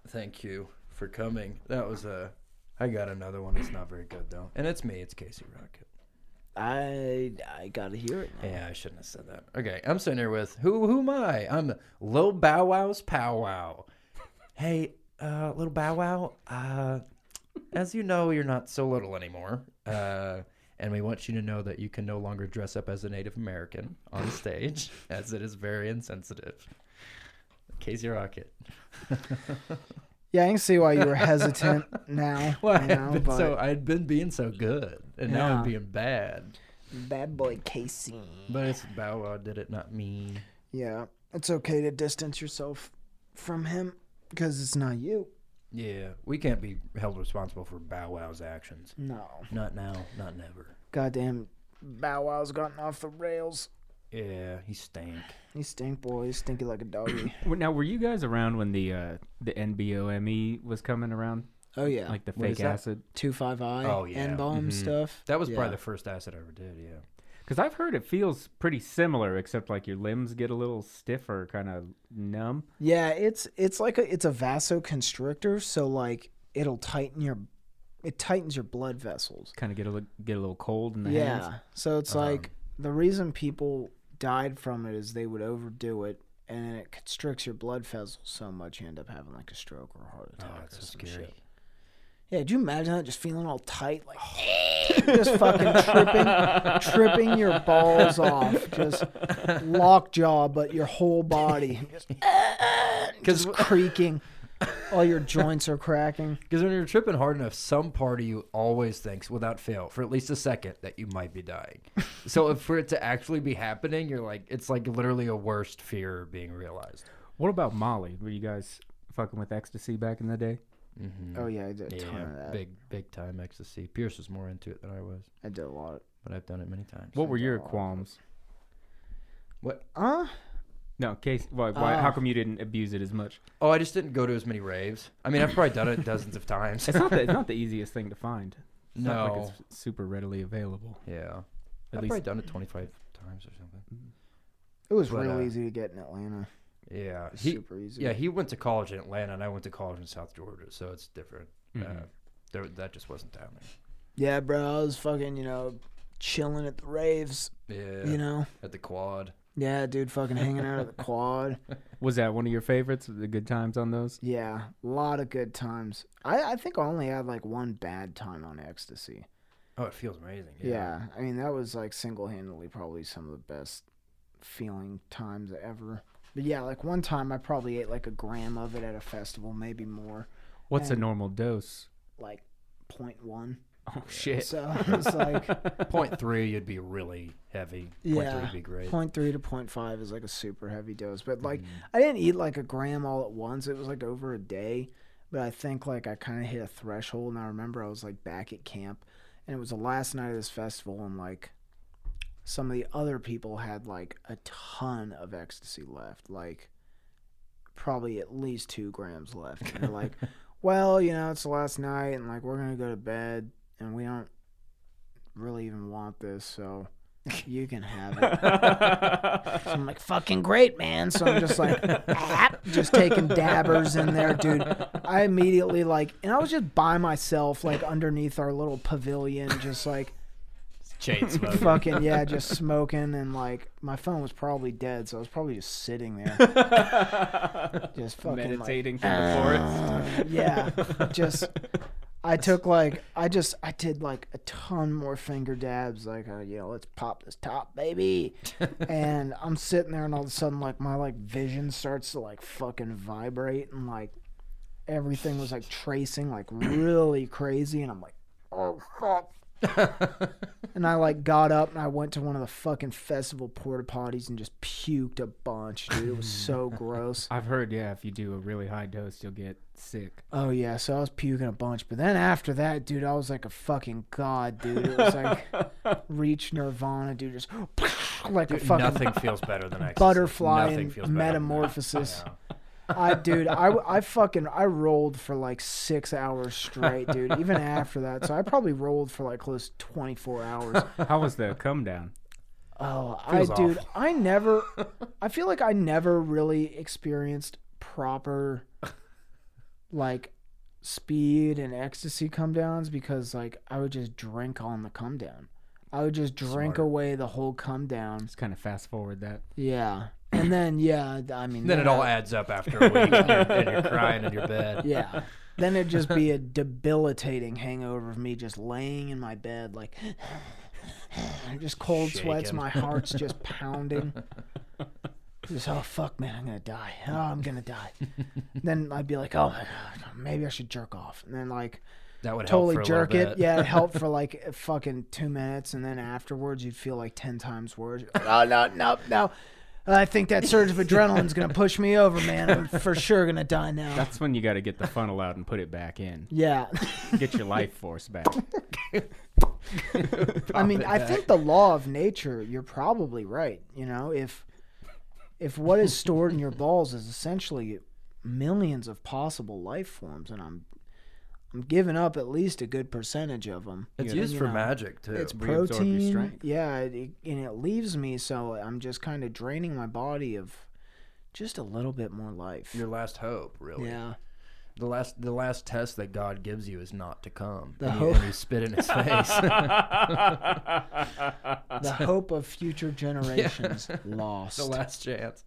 Thank you for coming. That was a. I got another one. It's not very good though, and it's me. It's Casey Rocket. I I gotta hear it. Now. Yeah, I shouldn't have said that. Okay, I'm sitting here with who? Who am I? I'm Lil Bow Wow's Pow Wow. Hey, uh, little Bow Wow. Uh, as you know, you're not so little anymore. Uh, and we want you to know that you can no longer dress up as a Native American on stage, as it is very insensitive. Casey Rocket. Yeah, I can see why you were hesitant now. Well, you know, been but so I had been being so good, and now I'm being bad. bad boy Casey. But it's Bow Wow did it, not me. Yeah, it's okay to distance yourself from him because it's not you. Yeah, we can't be held responsible for Bow Wow's actions. No, Not now, not never. goddamn, Bow Wow's gotten off the rails. Yeah, he stank. He stink boy, He's stinky like a doggy. Now, were you guys around when the uh, the NBOME E was coming around, oh yeah, like the What is fake acid? two five I Oh, yeah. N bomb Mhm. stuff. That was Yeah. probably the first acid I ever did. Yeah. Because I've heard it feels pretty similar, except like your limbs get a little stiffer, kind of numb. Yeah, it's it's like a it's a vasoconstrictor, so like it'll tighten your it tightens your blood vessels. Kind of get a get a little cold in the yeah. hands. So it's Um, like the reason people died from it is they would overdo it and then it constricts your blood vessels so much you end up having like a stroke or a heart attack. Oh, that's so scary. shit. Yeah, do you imagine that just feeling all tight, like just fucking tripping, tripping your balls off, just lockjaw, but your whole body just, just creaking, all your joints are cracking. Because when you're tripping hard enough, some part of you always thinks, without fail, for at least a second, that you might be dying. so if for it to actually be happening, you're like, it's like literally a worst fear being realized. What about Molly? Were you guys fucking with ecstasy back in the day? Mm-hmm. Oh yeah, I did a ton of that. big, big time ecstasy. Pierce was more into it than I was, I did a lot. but I've done it many times. What were your a qualms? What? Uh, No, case. Why? why how Oh. come you didn't abuse it as much? Oh, I just didn't go to as many raves. I mean, I've probably done it dozens of times. It's not. The, it's not the easiest thing to find. It's not like No. it's super readily available. Yeah, At I've least probably done it 25 times or something. It was But, real uh, easy to get in Atlanta. Yeah, he, Super easy. yeah, he went to college in Atlanta, and I went to college in South Georgia, so it's different. Mhm. Uh, there, that just wasn't down Yeah, bro. I was fucking, you know, chilling at the raves. Yeah, You know. at the quad. Yeah, dude. Fucking hanging out at the quad. was that one of your favorites? The good times on those? Yeah, a lot of good times. I I think I only had like one bad time on ecstasy. Oh, it feels amazing. Yeah, Yeah. I mean that was like single handedly probably some of the best feeling times ever. But yeah, like one time I probably ate like a gram of it at a festival, maybe more, What's a normal dose? like point one. Oh shit! So it's like Point three, you'd be really heavy. Yeah. would be great. point three to point five is like a super heavy dose. But like Mm. I didn't eat like a gram all at once. It was like over a day. But I think like I kind of hit a threshold, and I remember I was like back at camp, and it was the last night of this festival, and like some of the other people had like a ton of ecstasy left, like probably at least two grams left. And they're like, well, you know, it's the last night, and like we're gonna go to bed, and we don't really even want this, so you can have it. So I'm like, fucking great, man. So I'm just like, just taking dabbers in there, dude. I immediately like, and I was just by myself, like underneath our little pavilion, just like Chain smoking. fucking yeah, just smoking, and like my phone was probably dead, so I was probably just sitting there, just fucking like, Meditating from the forest. uh, yeah, just I took like I just I did like a ton more finger dabs, like uh, you know, let's pop this top, baby. and I'm sitting there, and all of a sudden, like my like vision starts to like fucking vibrate, and like everything was like tracing like really crazy, and I'm like, oh fuck. and I like got up and I went to one of the fucking festival porta potties and just puked a bunch, dude. It was so gross. I've heard, yeah, if you do a really high dose, you'll get sick. Oh yeah, so I was puking a bunch, but then after that, dude, I was like a fucking god, dude. It was like reach nirvana, dude. Just like a fucking nothing feels better than ecstasy. butterfly Nothing and feels better than metamorphosis. Yeah. I, dude, I, I fucking I rolled for like six hours straight, dude. Even after that, so I probably rolled for like close twenty four hours. How was the come down? Oh, I Feels dude. I never I feel like I never really experienced proper like speed and ecstasy come downs because like I would just drink on the come down. I would just drink Smart. away the whole come down. Just kind of fast forward that. Yeah. And then yeah, I mean Then it all adds up after a week, and you're, and you're crying in your bed. Yeah. Then it'd just be a debilitating hangover of me just laying in my bed like just cold sweats, my heart's just pounding. Just oh fuck man, I'm gonna die. Oh, I'm gonna die. then I'd be like, oh maybe I should jerk off. And then like That would totally help for jerk it. Yeah, it helped for like fucking two minutes, and then afterwards you'd feel like ten times worse. Oh no, no, no. I think that surge of adrenaline's gonna push me over, man. I'm for sure gonna die now. That's when you got to get the funnel out and put it back in. yeah. Get your life force back. I mean, I think the law of nature, you're probably right. You know, if if what is stored in your balls is essentially millions of possible life forms, and I'm I'm giving up at least a good percentage of them. It's you used for know, magic too. It's protein, strength. yeah, it, and it leaves me so I'm just kind of draining my body of just a little bit more life. your last hope, really. yeah, The last, the last test that God gives you is not to come. The and, hope- and you spit in his face. the hope of future generations lost. the last chance.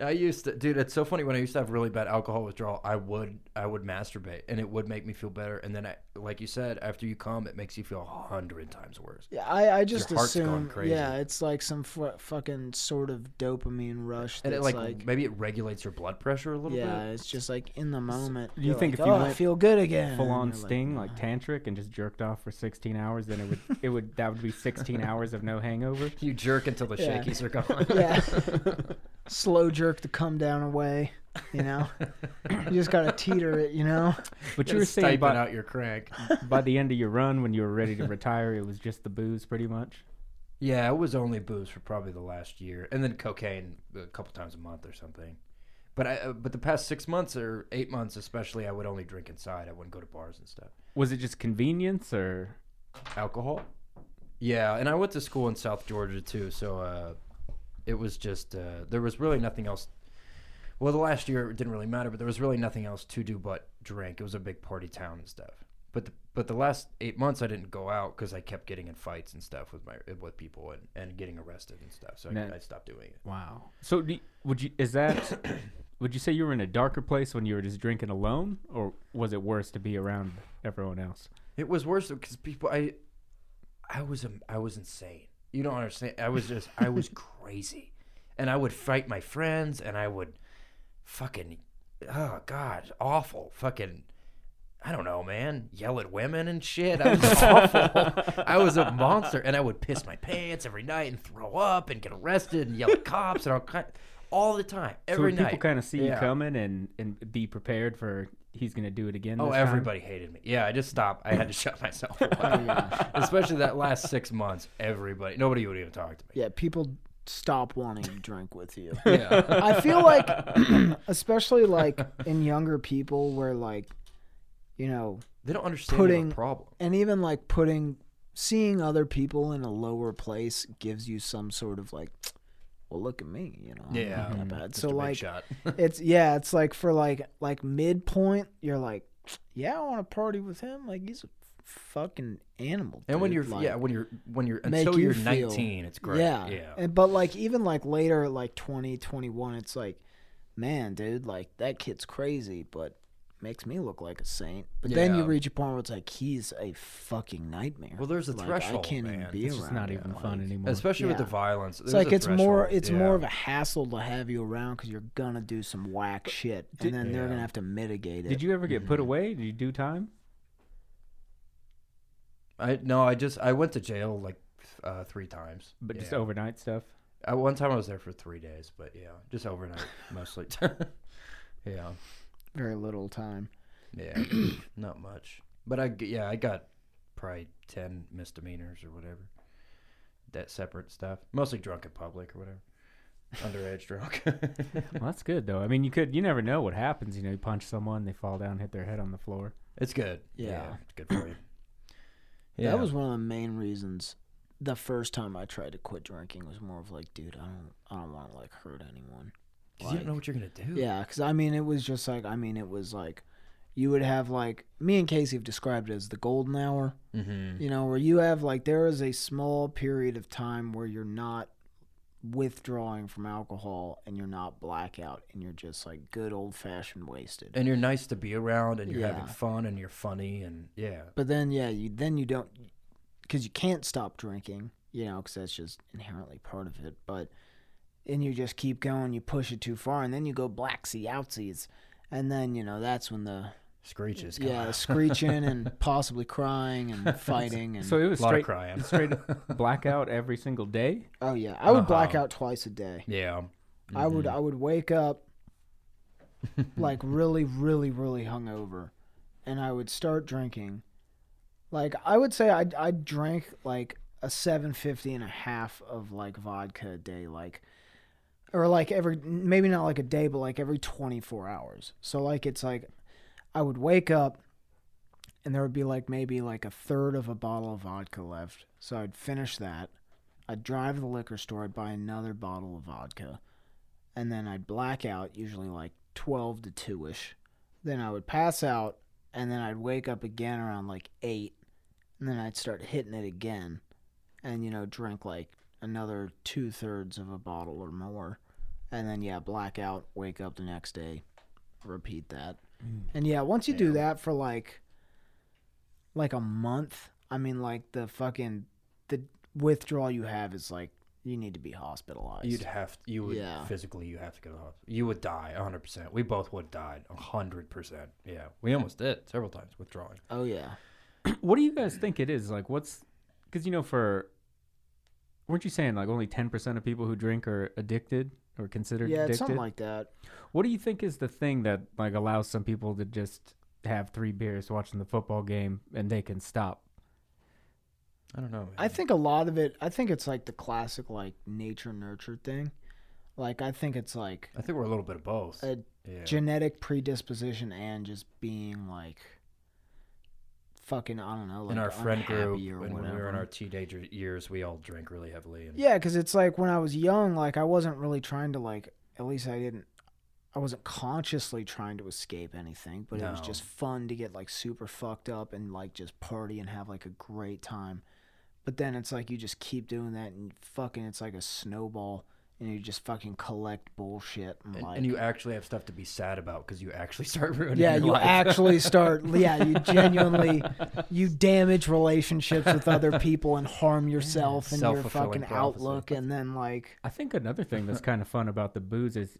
I used to, dude. It's so funny when I used to have really bad alcohol withdrawal. I would, I would masturbate, and it would make me feel better. And then, I, like you said, after you come, it makes you feel a hundred times worse. Yeah, I, I just Your heart's going assume. crazy. Yeah, it's like some fu- fucking sort of dopamine rush. And That's it like, like, maybe it regulates your blood pressure a little bit. yeah, bit. it's just like in the moment. Do you you're think like, if you oh, I went feel good again? Full on You're like, sting, like, tantric, and just jerked off for 16 hours, then it would it would that would be 16 hours of no hangover. You jerk until the Yeah. shakies are gone. yeah, slow jerk to come down away. You know, you just gotta teeter it. You know, But you were saying stipend by, out your crank. by the end of your run, when you were ready to retire, it was just the booze, pretty much. Yeah, it was only booze for probably the last year, and then cocaine a couple times a month or something. But I, uh, but the past six months or eight months, especially, I would only drink inside. I wouldn't go to bars and stuff. Was it just convenience or? Alcohol. Yeah, and I went to school in South Georgia too, so uh, it was just uh, there was really nothing else. Well, the last year it didn't really matter, but there was really nothing else to do but drink. It was a big party town and stuff. But the, but the last eight months I didn't go out because I kept getting in fights and stuff with my with people and, and getting arrested and stuff. So I, I stopped doing it. Wow. So do, would you is that would you say you were in a darker place when you were just drinking alone, or was it worse to be around everyone else? It was worse because people I I was um, I was insane. You don't understand. I was just I was crazy, and I would fight my friends, and I would fucking oh god awful fucking. I don't know, man. Yell at women and shit. I was awful. I was a monster, and I would piss my pants every night and throw up and get arrested and yell at cops and all kind, all the time, So every would people kind of see you coming and and be prepared for he's gonna do it again. Oh, this time? everybody hated me. Yeah, I just stopped. I had to shut myself up. Oh, especially that last six months. Everybody, nobody would even talk to me. Yeah, people stop wanting to drink with you. Yeah. I feel like, especially like in younger people, where like, you know, They don't understand Putting- the problem. and even like putting, seeing other people in a lower place gives you some sort of like, well, look at me, you know, I'm Yeah. not mm-hmm. bad. So like, shot. it's yeah, it's like for like like midpoint, you're like, yeah, I want to party with him. Like he's a fucking animal. and when you're like, yeah, when you're when you're make until you you're feel- 19, it's great. Yeah. Yeah. And but like even like later, like 20, 21, it's like, man, dude, like that kid's crazy, but makes me look like a saint. But then you Yeah. reach a point where it's like he's a fucking nightmare. Well, there's a like, threshold, I can't man. even be It's around just not him, even like- fun anymore. Especially with the Yeah. violence. It's like it's more it's more of a hassle to have you around because you're gonna do some whack shit, and Did- then they're gonna have to mitigate it. Did you ever get Mm-hmm. put away? Did you do time? I no, I just I went to jail like uh, three times. But just Yeah. overnight stuff. I, one time I was there for three days, but yeah, just overnight mostly. yeah. Very little time. Yeah, not much. But I yeah, I got probably ten misdemeanors or whatever. That separate stuff, mostly drunk in public or whatever, underage drunk. Well, that's good though. I mean, you could you never know what happens. You know, you punch someone, they fall down, hit their head on the floor. it's good. Yeah. it's good for you. Yeah, That was one of the main reasons. The first time I tried to quit drinking was more of like, dude, I don't, I don't want to like hurt anyone. 'Cause you don't know what you're gonna do. Yeah, because I mean, it was just like, I mean, it was like, you would have like me and Casey have described it as the golden hour. Mm-hmm. You know, where you have like there is a small period of time where you're not withdrawing from alcohol and you're not blackout and you're just like good old fashioned wasted. And you're nice to be around, and you're Yeah. having fun, and you're funny, and yeah. But then, yeah, you then you don't because you can't stop drinking, you know, because that's just inherently part of it. But and you just keep going, you push it too far, and then you go black sea outsies, and then you know that's when the Screeches. come yeah out. screeching and possibly crying and fighting and So it was a lot straight of crying. straight blackout every single day. oh yeah, I would black Uh-huh. out twice a day. yeah. I would Mhm. I would wake up like really really really hungover, and I would start drinking. Like I would say I I drank like a 750 and a half of like vodka a day, like or like every maybe not like a day, but like every 24 hours. So like it's like I would wake up and there would be like maybe like a third of a bottle of vodka left. So I'd finish that. I'd drive to the liquor store, I'd buy another bottle of vodka, and then I'd black out, usually like 12 to 2 ish. Then I would pass out, and then I'd wake up again around like 8, and then I'd start hitting it again, and you know, drink like another two thirds of a bottle or more. And then, yeah, blackout, wake up the next day, repeat that. Mm. And yeah, once you do that for like like a month, I mean like the fucking the withdrawal you have is like you need to be hospitalized. You'd have you would Yeah. physically you have to go to the hospital. You would die 100. percent We both would have died 100. percent Yeah, we almost did several times withdrawing. oh yeah. What do you guys think it is? Like, what's because you know for weren't you saying like only ten percent of people who drink are addicted or considered Yeah, addicted? it's something like that. what do you think is the thing that like allows some people to just have three beers watching the football game and they can stop? I don't know. Man. I think a lot of it. I think it's like the classic like nature nurture thing. Like I think it's like I think we're a little bit of both. a yeah. genetic predisposition and just being like fucking I don't know like in our friend group, when, when we were in our teenager years, we all drank really heavily. And Yeah, because it's like when I was young, like I wasn't really trying to like. At least I didn't. I wasn't consciously trying to escape anything, but it was just fun to get like super fucked up and like just party and have like a great time. But then it's like you just keep doing that and fucking it's like a snowball and you just fucking collect bullshit and, and, like and you actually have stuff to be sad about because you actually start ruining. yeah, your you life. actually start. Yeah, you genuinely you damage relationships with other people and harm yourself and your Self-fulfilling fucking prophecy. outlook, and then like I think another thing that's kind of fun about the booze is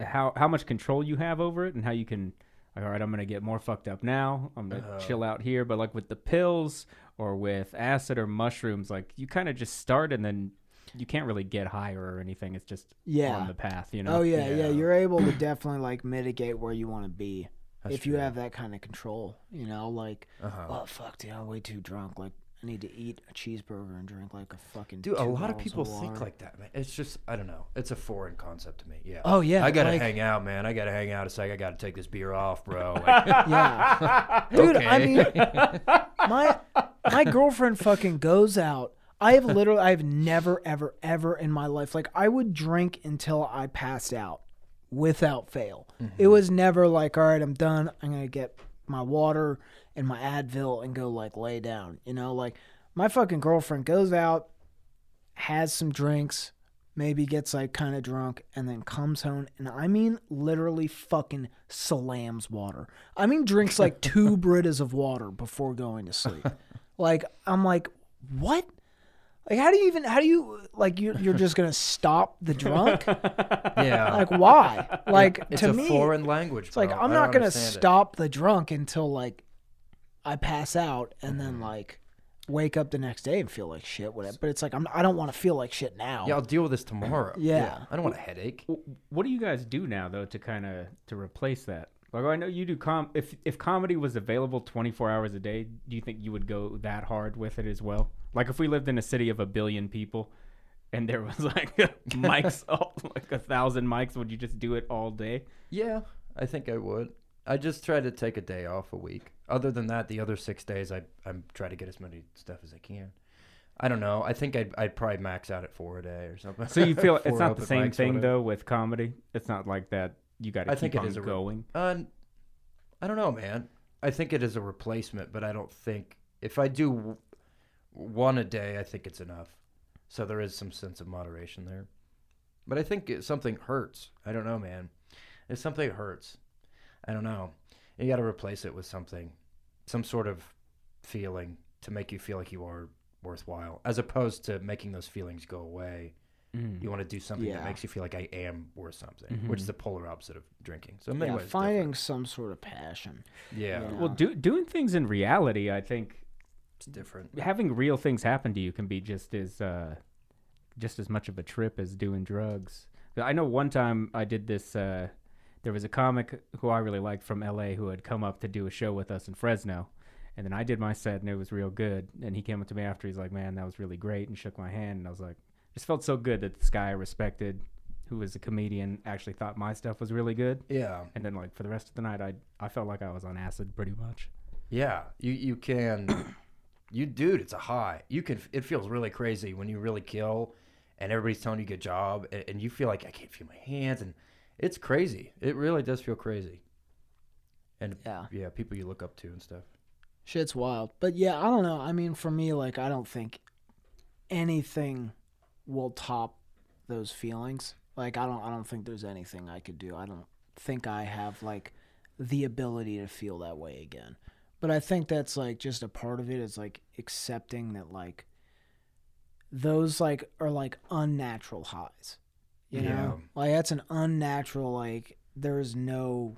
how how much control you have over it and how you can like, all right, I'm gonna get more fucked up now. I'm gonna Uh-huh. chill out here. But like with the pills or with acid or mushrooms, like you kind of just start and then you can't really get higher or anything. It's just Yeah. on the path, you know. Oh yeah, yeah, Yeah. You're able to definitely like mitigate where you want to be That's if you have that kind of control. You know, like, Uh-huh. oh fuck, dude, I'm way too drunk. Like, I need to eat a cheeseburger and drink like a fucking. Dude, a lot of bottles people think like that, man. It's just I don't know. It's a foreign concept to me. Yeah. Oh, yeah, I gotta like- hang out, man. I gotta hang out. It's like I gotta take this beer off, bro. Like, Yeah, dude. I Okay. mean, my my girlfriend fucking goes out. I have literally, I have never, ever, ever in my life like I would drink until I passed out, without fail. It mm-hmm. was never like, all right, I'm done. I'm gonna get my water and my Advil and go like lay down. You know, like my fucking girlfriend goes out, has some drinks, maybe gets like kind of drunk, and then comes home. And I mean, literally fucking slams water. I mean, drinks like two Britas of water before going to sleep. Like, I'm like, what? Like, how do you even, how do you, like, you're, you're just going to stop the drunk? yeah. Like, why? Like, it's to a me, foreign language. it's like. I'm I not going to understand it. stop the drunk until, like, I pass out and then, like, wake up the next day and feel like shit, whatever. But it's like, I'm, I don't want to feel like shit now. Yeah, I'll deal with this tomorrow. Yeah. I don't want a headache. What do you guys do now though to kind of to replace that? Like I know you do com. If if comedy was available 24 hours a day, do you think you would go that hard with it as well? Like if we lived in a city of a billion people, and there was like mics, all, like a thousand mics, would you just do it all day? Yeah, I think I would. I just try to take a day off a week. Other than that, the other six days, I I'm try to get as many stuff as I can. I don't know. I think I'd, I'd probably max out at four a day or something. So you feel it's not the same thing though with comedy. It's not like that. You got to I keep think it on is a re- going. Uh, I don't know, man. I think it is a replacement, but I don't think if I do w- one a day, I think it's enough. So there is some sense of moderation there. But I think it, something hurts. I don't know, man. If something hurts, I don't know. You got to replace it with something, some sort of feeling to make you feel like you are worthwhile, as opposed to making those feelings go away. Mm. You want to do something that makes you feel like I am worth something, which is the polar opposite of drinking. So in Yeah, ways, it's finding some sort of passion. different. yeah, Yeah. Well, do, doing things in reality, I think it's different. having real things happen to you can be just as uh, just as much of a trip as doing drugs. I know one time I did this. Uh, there was a comic who I really liked from L.A. who had come up to do a show with us in Fresno, and then I did my set and it was real good. And he came up to me after. He's like, "Man, that was really great," and shook my hand. And I was like, just felt so good that this guy I respected, who was a comedian, actually thought my stuff was really good. Yeah, And then like for the rest of the night, I I felt like I was on acid pretty much. yeah. You you can, you dude. It's a high. You can. It feels really crazy when you really kill, and everybody's telling you good job, and, and you feel like I can't feel my hands, and it's crazy. It really does feel crazy. And Yeah. yeah, people you look up to and stuff. Shit's wild. But yeah, I don't know. I mean, for me, like, I don't think anything will top those feelings. Like, I don't, I don't think there's anything I could do. I don't think I have like the ability to feel that way again. But I think that's like just a part of it is like accepting that like those like are like unnatural highs. You know, Yeah. like that's an unnatural like there is no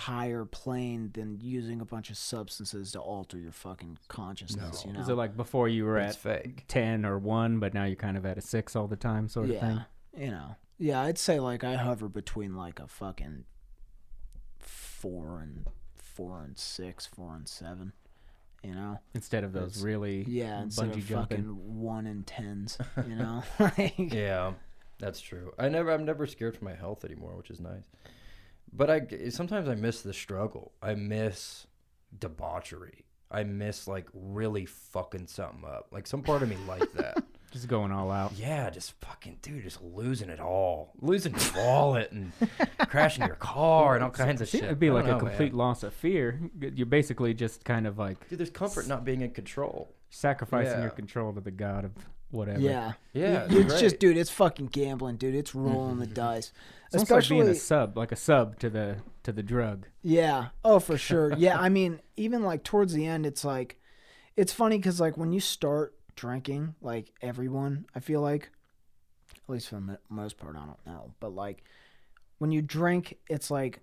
higher plane than using a bunch of substances to alter your fucking consciousness. No. You know, Is it like before you were It's at fake. ten or one, but now you're kind of at a six all the time, sort of yeah, thing? you know, yeah. I'd say like I hover between like a fucking four and four and six, four and seven. You know? Instead of those It's- really Yeah, instead of jumping. fucking one in tens. You know? like, Yeah, that's true. I never, I'm never scared for my health anymore, which is nice. But I sometimes I miss the struggle. I miss debauchery. I miss like really fucking something up. Like some part of me like that. Just going all out. Yeah, just fucking dude, just losing it all, losing your wallet and crashing your car and all kinds of shit. It'd be like don't a know, man. complete loss of fear. You're basically just kind of like Dude, there's comfort not being in control. sacrificing Yeah. your control to the god of whatever. yeah. Yeah, it's it's just, dude, it's fucking gambling, dude. It's rolling the dice. It's almost like Especially, being a sub, like a sub to the to the drug. Yeah. Oh, for sure. Yeah. I mean, even like towards the end, it's like, it's funny because like when you start drinking, like everyone, I feel like, at least for the most part, I don't know, but like when you drink, it's like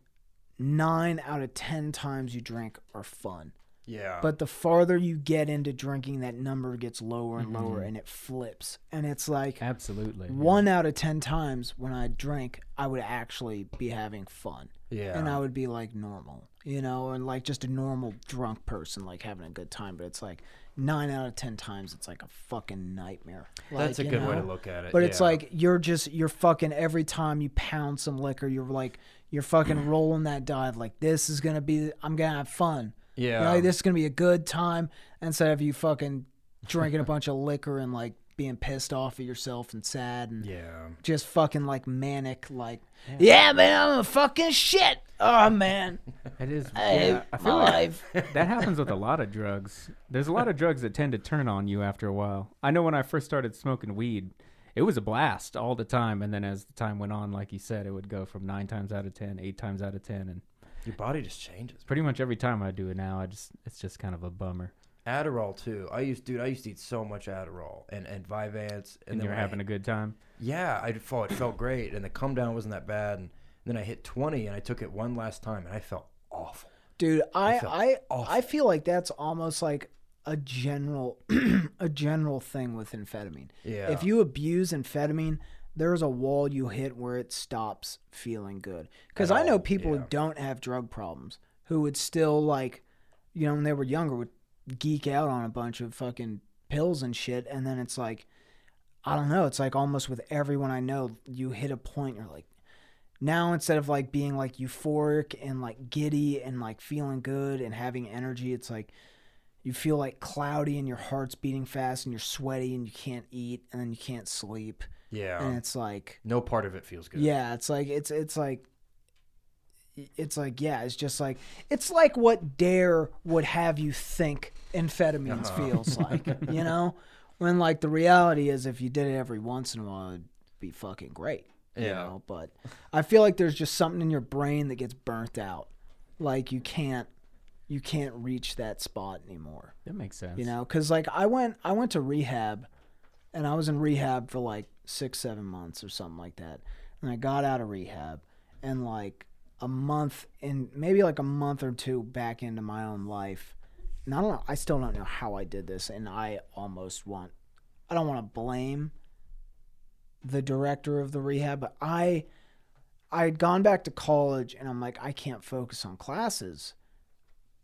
nine out of ten times you drink are fun. Yeah, But the farther you get into drinking, that number gets lower and lower, Mm-hmm. and it flips. And it's like Absolutely. yeah. one out of ten times when I drink, I would actually be having fun yeah, and I would be like normal, you know, and like just a normal drunk person, like having a good time. But it's like nine out of ten times, it's like a fucking nightmare. that's a Like, good way to look at it. But it's like you're just you're fucking every time you pound some liquor, you're like you're fucking rolling that dive. Like this is gonna be, I'm gonna have fun. Yeah, You know, this is gonna be a good time instead of you fucking drinking a bunch of liquor and like being pissed off at yourself and sad and yeah. just fucking like manic, like yeah, man, I'm a fucking shit. Oh man. It is. Hey, yeah, I feel like that happens with a lot of drugs. There's a lot of drugs that tend to turn on you after a while. I know when I first started smoking weed, it was a blast all the time, and then as the time went on, like you said, it would go from nine times out of ten, eight times out of ten, and Your body just changes. pretty much every time I do it now, I just it's just kind of a bummer. Adderall too. I used, dude. I used to eat so much Adderall and and Vyvanse, and, And, then you're having a good time. Yeah, I felt it felt great, and the come down wasn't that bad. And then I hit twenty, and I took it one last time, and I felt awful. Dude, I felt I awful. I feel like that's almost like a general a general thing with amphetamine. Yeah. If you abuse amphetamine, there's a wall you hit where it stops feeling good. Cuz I oh, know people yeah. who don't have drug problems who would still like you know when they were younger would geek out on a bunch of fucking pills and shit and then it's like I don't know, it's like almost with everyone I know you hit a point you're like now instead of like being like euphoric and like giddy and like feeling good and having energy it's like you feel like cloudy and your heart's beating fast and you're sweaty and you can't eat and then you can't sleep and yeah, it's like no part of it feels good. yeah it's like it's it's like it's like yeah it's just like it's like what D.A.R.E. would have you think amphetamines Uh-huh. feels like you know when like the reality is if you did it every once in a while it'd be fucking great you Yeah. know but i feel like there's just something in your brain that gets burnt out like you can't you can't reach that spot anymore That makes sense. you know because like i went i went to rehab and i was in rehab for like six seven months or something like that and i got out of rehab and like a month in maybe like a month or two back into my own life and i don't know i still don't know how i did this and i almost want i don't want to blame the director of the rehab but i i had gone back to college and i'm like i can't focus on classes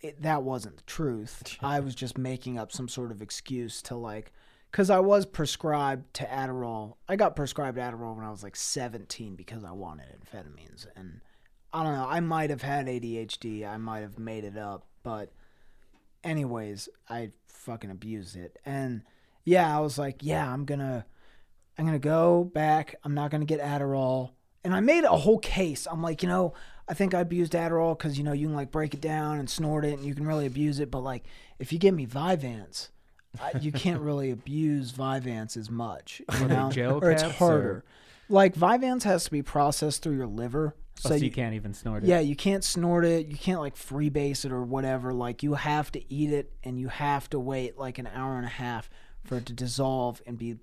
it, that wasn't the truth. I was just making up some sort of excuse to like, because I was prescribed to Adderall. I got prescribed Adderall when I was like 17 because I wanted amphetamines. And I don't know, I might have had ADHD. I might have made it up. But, anyways, I fucking abused it. And yeah, I was like, yeah, I'm gonna, I'm gonna go back. I'm not gonna get Adderall. And I made a whole case. I'm like, you know, I think I abused Adderall because you know you can like break it down and snort it, and you can really abuse it. But like, if you give me Vyvanse, I, you can't really abuse Vyvanse as much. You know, gel or it's caps, harder. or- Like Vyvanse has to be processed through your liver, Oh, so, you, can't even snort it. yeah, you can't snort it. You can't like freebase it or whatever. Like you have to eat it, and you have to wait like an hour and a half for it to dissolve and be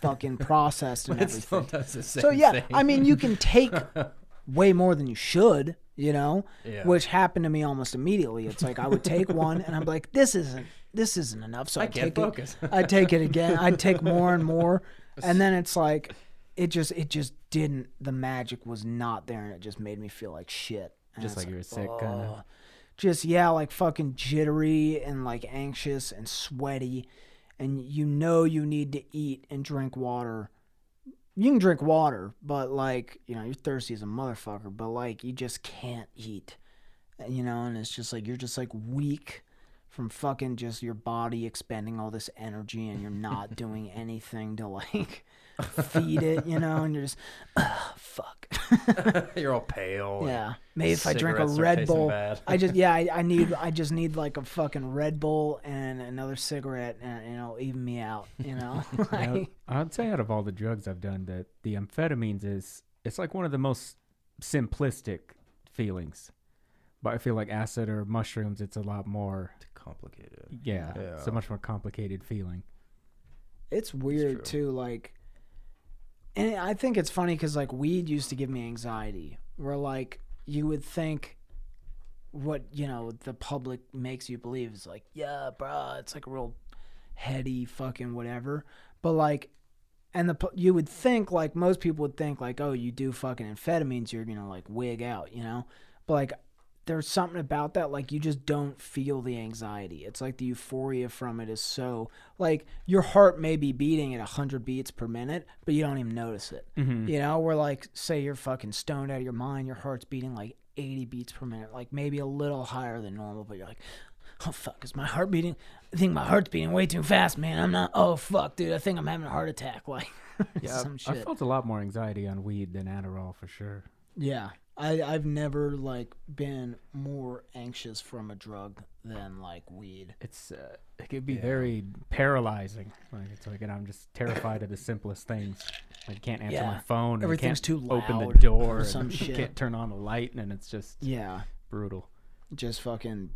fucking processed and everything. sometimes the same So yeah, thing. I mean, you can take way more than you should, you know, Yeah. which happened to me almost immediately. It's like I would take one, and I'm like, this isn't this isn't enough. So I I take focus. it. I take it again. I'd take more and more, and then it's like, it just it just didn't. The magic was not there, and it just made me feel like shit. And Just like you were sick. "Oh." just yeah, like fucking jittery and like anxious and sweaty, and you know you need to eat and drink water. You can drink water, but like you know you're thirsty as a motherfucker, but like you just can't eat, you know, and it's just like you're just like weak from fucking just your body expending all this energy and you're not doing anything to like feed it, you know, and you're just "Ugh, fuck. You're all pale. Yeah. Maybe if I drink a Red Bull. I just yeah, I, I need I just need like a fucking Red Bull and another cigarette, and you know, even me out. You know, Yeah, like, I'd say out of all the drugs I've done, that the amphetamines is it's like one of the most simplistic feelings. But I feel like acid or mushrooms, it's a lot more. Complicated. Yeah, it's a much more complicated feeling. it's weird true. too. Like, and I think it's funny because like weed used to give me anxiety. Where like you would think what you know the public makes you believe is like, yeah, bruh, it's like a real heady fucking whatever. But like, and the you would think like most people would think like, oh, you do fucking amphetamines, you're gonna like wig out, you know. But like, there's something about that like you just don't feel the anxiety. It's like the euphoria from it is so like your heart may be beating at 100 beats per minute, but you don't even notice it. Mm-hmm. You know, where like say you're fucking stoned out of your mind, your heart's beating like 80 beats per minute, like maybe a little higher than normal, but you're like, oh fuck, is my heart beating? I think my heart's beating way too fast, man. I'm not. Oh fuck, dude, I think I'm having a heart attack. Like Yeah, some I felt a lot more anxiety on weed than Adderall for sure. Yeah, I I've never like been more anxious from a drug than like weed. It's uh, it could be very paralyzing. Like it's like, and I'm just terrified of the simplest things. Like I can't answer my phone. and Everything's can't too Open the door. or and some shit. Can't turn on the light, and it's just Yeah, brutal. just fucking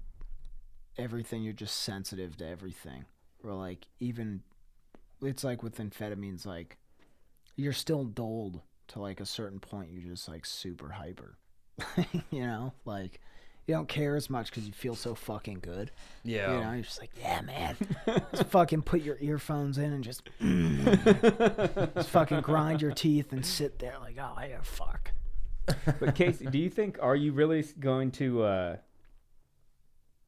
everything. You're just sensitive to everything. Or like even it's like with amphetamines, like you're still dulled to like a certain point. You're just like super hyper. you know, like you don't care as much because you feel so fucking good. Yeah. You know, you're just like, yeah, man. just fucking put your earphones in and just, just fucking grind your teeth and sit there like, oh, yeah, fuck. But Casey, do you think are you really going to uh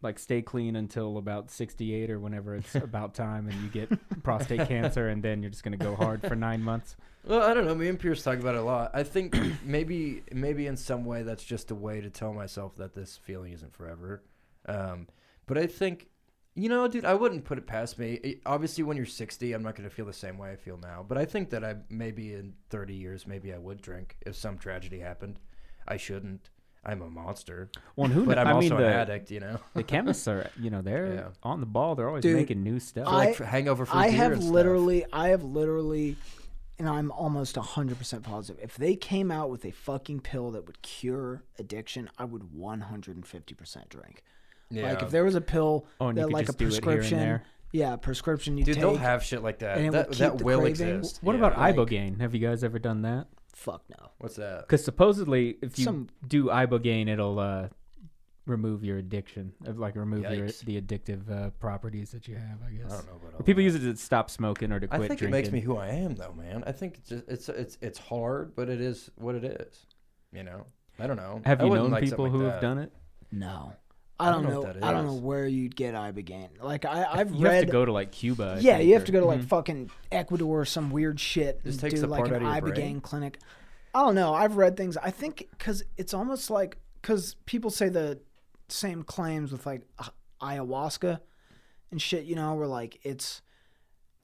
like stay clean until about 68 or whenever it's about time and you get prostate cancer and then you're just going to go hard for 9 months? Well, I don't know. Me and Pierce talk about it a lot. I think maybe maybe in some way that's just a way to tell myself that this feeling isn't forever. Um, but I think, you know, dude, I wouldn't put it past me. It- obviously, when you're 60, I'm not going to feel the same way I feel now. But I think that I maybe in 30 years, maybe I would drink if some tragedy happened. I shouldn't. I'm a monster. Well, who But I'm I also mean, an the, addict, you know. the chemists are, you know, they're Yeah. on the ball. They're always Dude, making new stuff. For, like hangover for I have and stuff. literally, I have literally, and I'm almost 100% positive. If they came out with a fucking pill that would cure addiction, I would 150% drink. Yeah. Like if there was a pill Oh, that like a just do it here and prescription, yeah, prescription you Dude, take. Dude, they'll have shit like that. and it That, would that keep the will craving. exist. What Yeah. about like- ibogaine? Have you guys ever done that? Fuck no. What's that? Because supposedly, if you Some- do ibogaine, it'll uh, remove your addiction, of like remove your, Yikes. the addictive uh, properties that you have. I guess. I don't know about all Or people that. use it to stop smoking or to quit I think drinking. it makes me who I am, though, man. I think it's just, it's it's it's hard, but it is what it is. You know, I don't know. Have I you wouldn't known like people something who like have that. done it? No. I don't, don't know. know what that I don't know is. where you'd get ibogaine. Like I, I've You read. have to go to like Cuba. I yeah, think, you have or- to go to like Mhm. fucking Ecuador or some weird shit Just and takes do the like part an out of your ibogaine clinic. I don't know. I've read things. I think because it's almost like because people say the same claims with like ayahuasca and shit. You know, where like it's.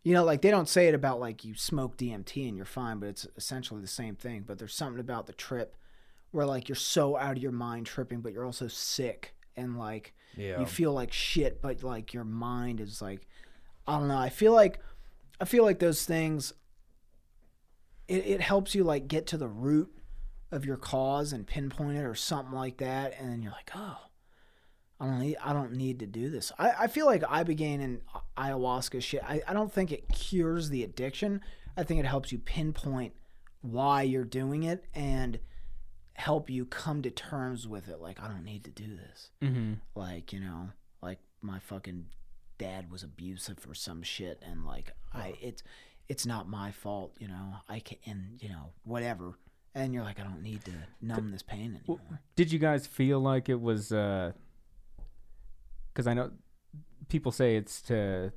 You know, like they don't say it about like you smoke DMT and you're fine, but it's essentially the same thing. But there's something about the trip where like you're so out of your mind tripping, but you're also sick and like Yeah, you feel like shit, but like your mind is like, I don't know. I feel like, I feel like those things. It it helps you like get to the root of your cause and pinpoint it or something like that, and then you're like, oh, I don't need I don't need to do this. I, I feel like ibogaine and ayahuasca shit. I, I don't think it cures the addiction. I think it helps you pinpoint why you're doing it and help you come to terms with it. Like I don't need to do this Mhm. like you know like my fucking dad was abusive or some shit and like i it's it's not my fault you know i can and you know whatever and you're like i don't need to numb this pain anymore Did you guys feel like it was uh, because I know people say it's to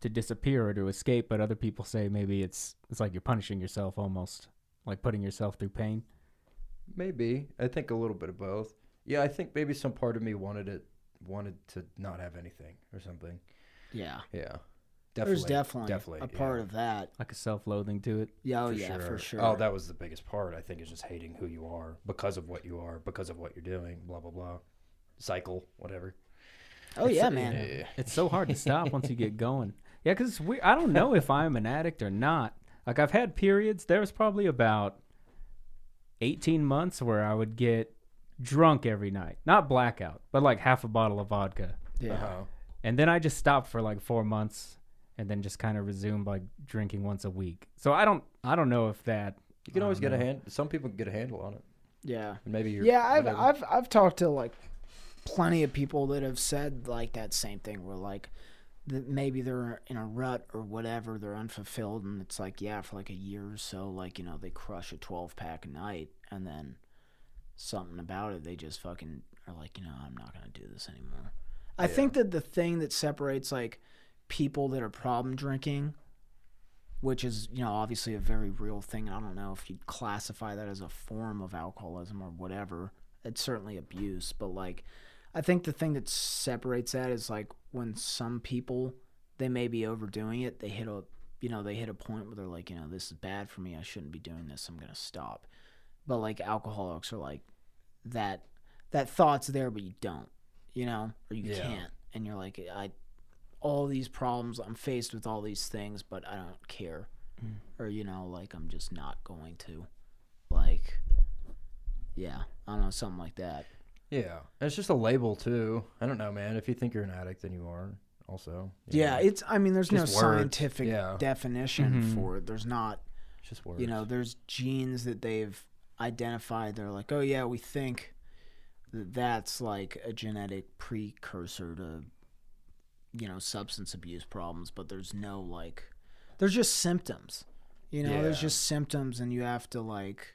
to disappear or to escape, but other people say maybe it's it's like you're punishing yourself almost, like putting yourself through pain. Maybe. I think a little bit of both. Yeah, I think maybe some part of me wanted it wanted to not have anything or something. Yeah. Yeah. There's definitely, definitely, a part yeah. of that. Like a self-loathing to it. Yeah, oh yeah, for sure. Oh, that was the biggest part. I think is just hating who you are because of what you are, because of what you're doing. Blah blah blah. Cycle, whatever. Oh yeah, man. Yeah. It's so hard to stop once you get going. Yeah, because we I don't know if I'm an addict or not. Like I've had periods. There was probably about 18 months where I would get drunk every night, not blackout, but like half a bottle of vodka, Yeah. Uh-huh. and then I just stopped for like four months, and then just kind of resumed like drinking once a week. So I don't I don't know if that You can always don't get a hand. Some people get a handle on it. Yeah. And maybe you're. Yeah, I've whatever. I've I've talked to like plenty of people that have said like that same thing where like that maybe they're in a rut or whatever, they're unfulfilled and it's like yeah, for like a year or so like, you know, they crush a 12 pack a night and then something about it they just fucking are like, you know, I'm not to do this anymore. I think that the thing that separates like people that are problem drinking which is you know obviously a very real thing. I don't know if you'd classify that as a form of alcoholism or whatever. It's certainly abuse, but like I think the thing that separates that is like when some people they may be overdoing it. They hit a you know they hit a point where they're like you know this is bad for me. I shouldn't be doing this. I'm gonna stop. But like alcoholics are like that that thought's there, but you don't. You know, or you Yeah. can't, and you're like I all these problems. I'm faced with all these things, but I don't care. Mm. Or, you know, like I'm just not going to. Like, yeah, I don't know, something like that. Yeah, and it's just a label too. I don't know, man. If you think you're an addict, then you are. Also. you Yeah, know? it's, I mean, there's no words, scientific yeah. definition Mhm. for it. There's not, it's just words. you know, there's genes that they've identified. They're like, oh, yeah, we think that that's like a genetic precursor to, you know, substance abuse problems, but there's no like, there's just symptoms. You know, there's just symptoms, and you have to like,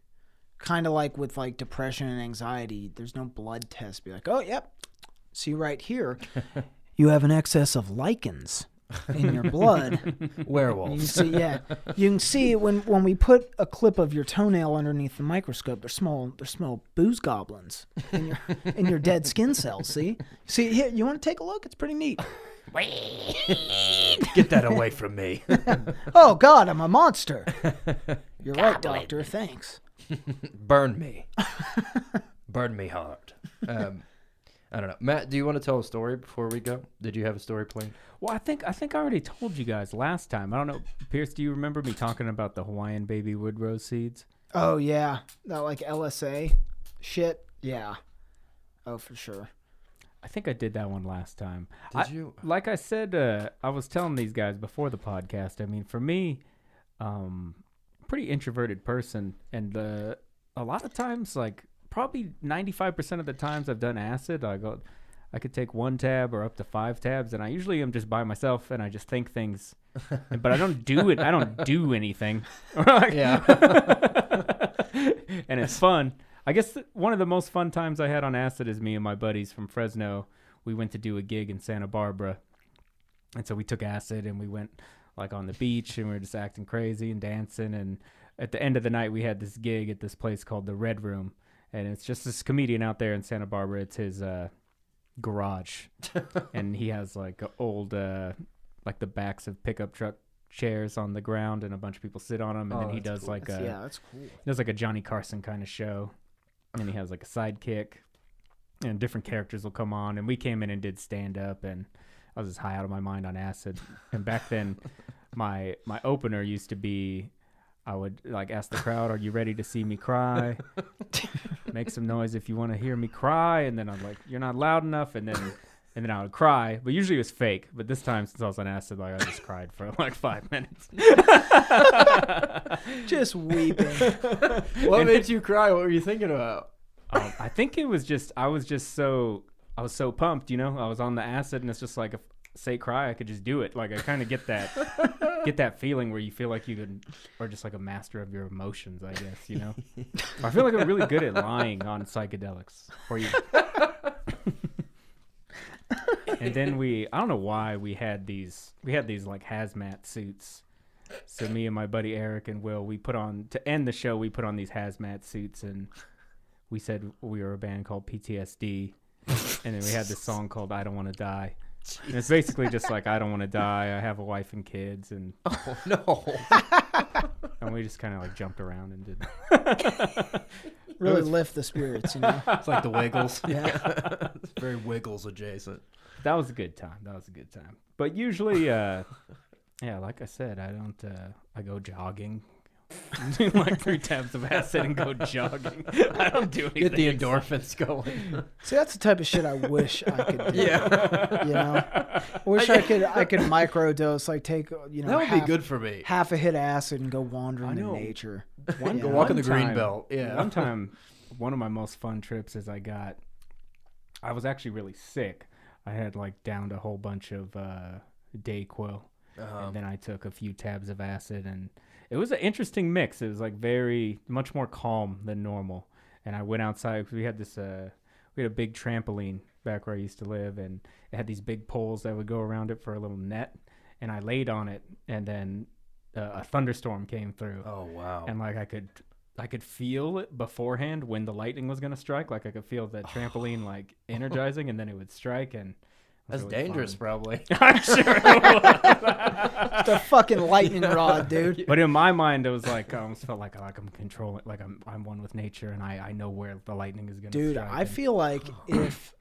kind of like with like depression and anxiety. There's no blood test. Be like, oh, yep, see right here, you have an excess of lichens in your blood. Werewolves. You see, yeah, you can see when when we put a clip of your toenail underneath the microscope, they're small, they're small booze goblins in your in your dead skin cells. See, see here, you want to take a look? It's pretty neat. Get that away from me. Oh God, I'm a monster. You're right, doctor. Thanks. Burn me. Burn me hard. Um, I don't know. Matt, do you want to tell a story before we go? Did you have a story planned? Well, I think I think I already told you guys last time. I don't know, Pierce. Do you remember me talking about the Hawaiian baby wood rose seeds? Oh yeah, that like LSA shit. Yeah. Oh for sure. I think I did that one last time. Did I- you? Like I said, uh, I was telling these guys before the podcast. I mean, for me, um, pretty introverted person, and uh, a lot of times, like probably ninety five percent of the times I've done acid, I go, I could take one tab or up to five tabs, and I usually am just by myself and I just think things, but I don't do it. I don't do anything. Yeah. and it's fun. I guess one of the most fun times I had on acid is me and my buddies from Fresno. We went to do a gig in Santa Barbara, and so we took acid and we went like on the beach and we were just acting crazy and dancing. And at the end of the night, we had this gig at this place called the Red Room, and it's just this comedian out there in Santa Barbara. It's his uh, garage, and he has like old uh, like the backs of pickup truck chairs on the ground and a bunch of people sit on them and Oh, then he does cool. like That's- a yeah, that's cool. he does like a Johnny Carson kind of show, and he has like a sidekick, and different characters will come on. And we came in and did stand up, and I was just high out of my mind on acid. And back then, my my opener used to be, I would like ask the crowd, "Are you ready to see me cry? Make some noise if you want to hear me cry." And then I'm like, "You're not loud enough," and then. And then I would cry, but usually it was fake. But this time, since I was on acid, like I just cried for like five minutes. Just weeping. What made you cry? What were you thinking about? um, I think it was just I was just so I was so pumped, you know. I was on the acid, and it's just like if say cry, I could just do it. Like I kind of get that get that feeling where you feel like you could, or just like a master of your emotions. I guess you know. I feel like I'm really good at lying on psychedelics. Where you and then we I don't know why we had these we had these like hazmat suits. So me and my buddy Eric and Will we put on to end the show we put on these hazmat suits and we said we were a band called PTSD and then we had this song called I Don't Want to Die. And it's basically just like I don't want to die. I have a wife and kids and Oh no. and we just kind of like jumped around and did Really lift the spirits, you know. It's like the Wiggles. Yeah. it's very Wiggles adjacent. that was a good time. That was a good time. But usually, uh, yeah, like I said, I don't. Uh, I go jogging, do like three tabs of acid and go jogging. I don't do anything. Get the endorphins going. See, that's the type of shit I wish I could do. yeah. You know, I wish I could. I could microdose, like take you know That would half, be good for me. half a hit acid and go wandering in nature. One, Go walk in one the green time- belt, yeah. One time, one of my most fun trips is I got. I was actually really sick. I had like downed a whole bunch of uh, Dayquil. Um, and then I took a few tabs of acid, and it was an interesting mix. It was like very much more calm than normal. And I went outside because we had this uh, we had a big trampoline back where I used to live, and it had these big poles that would go around it for a little net. And I laid on it, and then uh, a thunderstorm came through, oh wow. and like I could. I could feel it beforehand when the lightning was gonna strike. Like I could feel the trampoline like energizing, and then it would strike, and That's really dangerous, fun. probably. I'm sure. It was. The fucking lightning rod, dude. But in my mind, it was like I almost felt like like I'm controlling, like I'm I'm one with nature, and I I know where the lightning is gonna. Dude, strike I and- feel like if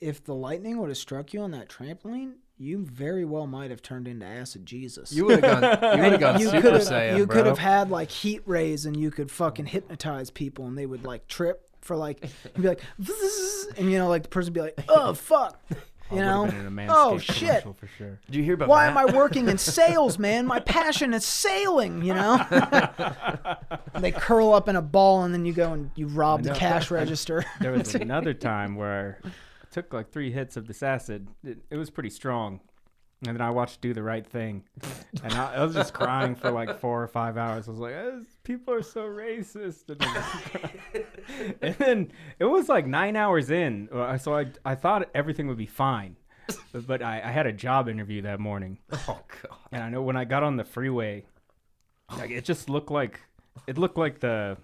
if the lightning would have struck you on that trampoline, you very well might have turned into acid Jesus. You would have gone. You would have gone you Super could have Saiyan, you could have had like heat rays and you could fucking hypnotize people and they would like trip for like you'd be like and you know like the person would be like oh fuck I you know? been in a oh shit. commercial for sure. Did you hear about why am I working in sales man? My passion is sailing you know? They curl up in a ball and then you go and you rob the cash register. There was another time where I took like three hits of this acid. It, it was pretty strong, and then I watched Do the Right Thing, and I, I was just crying for like four or five hours. I was like, "Eh, people are so racist, and, then- it was like nine hours in, uh, so I I thought everything would be fine. But, but I, I had a job interview that morning, Oh god. and I know when I got on the freeway, like it just looked like it looked like the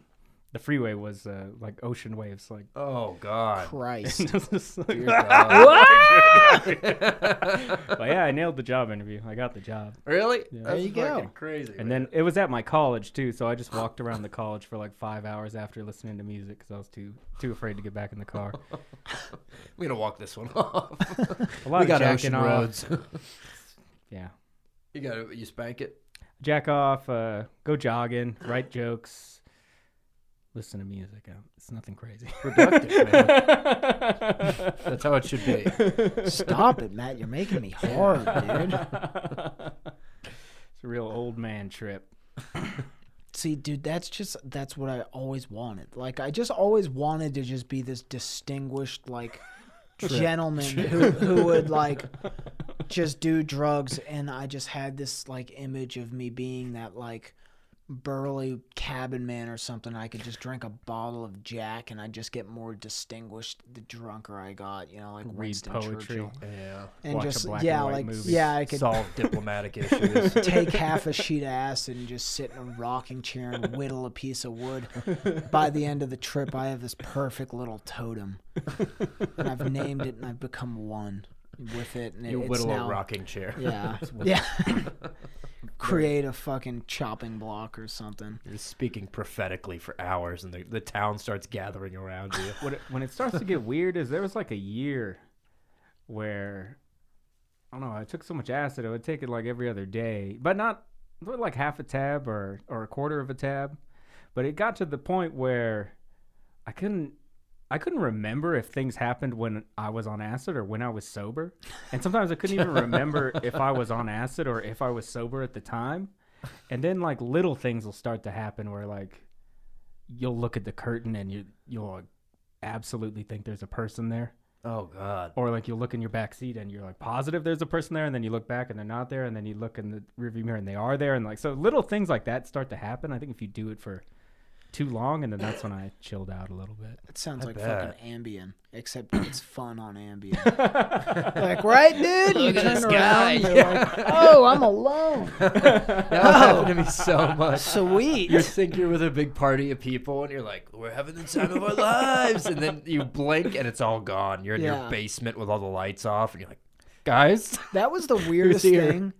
the freeway was uh, like ocean waves, like Oh god. Christ like- God. but yeah, I nailed the job interview. I got the job. really? Yeah. There you go. Crazy. And man. then it was at my college too, so I just walked around the college for like five hours after listening to music because I was too too afraid to get back in the car. I'm gonna walk this one off. A lot we of got jacking ocean off. roads. Yeah, you got you spank it. jack off, uh, go jogging, write jokes, listen to music. It's nothing crazy. Productive. man. That's how it should be. stop it Matt you're making me hard dude it's a real old man trip. See, dude, that's just that's what I always wanted. Like I just always wanted to just be this distinguished like gentleman who who would like just do drugs and I just had this like image of me being that like burly cabin man or something. I could just drink a bottle of Jack and I'd just get more distinguished the drunker I got, you know, like Read Winston poetry. Churchill. Yeah. And Watch a just black yeah, and white like movie. yeah, I could Solve diplomatic issues. take half a sheet of acid and just sit in a rocking chair and whittle a piece of wood. By the end of the trip, I have this perfect little totem, and I've named it, and I've become one with it. And You it's whittle now, a rocking chair. Yeah, yeah. Create a fucking chopping block or something. You're speaking prophetically for hours, and the, the town starts gathering around you. What it, when it starts to get weird is there was like a year where I don't know. I took so much acid, I would take it like every other day, but not not like half a tab or or a quarter of a tab. But it got to the point where I couldn't I couldn't remember if things happened when I was on acid or when I was sober. And sometimes I couldn't even remember if I was on acid or if I was sober at the time. And then like little things will start to happen where like you'll look at the curtain and you you'll absolutely think there's a person there. Oh God. Or like you'll look in your back seat and you're like positive there's a person there, and then you look back and they're not there, and then you look in the rearview mirror and they are there, and like so little things like that start to happen. I think if you do it for too long, and then that's when I chilled out a little bit. It sounds I like bet. fucking Ambien, except it's fun on Ambien. like, right, dude? you Look at turn this around, guy. you're like, oh, I'm alone. That happened to me so much. Sweet. You think you're with a big party of people, and you're like, "We're having the time of our lives," and then you blink, and it's all gone. You're in Yeah. your basement with all the lights off, and you're like, "Guys, That was the weirdest here? thing.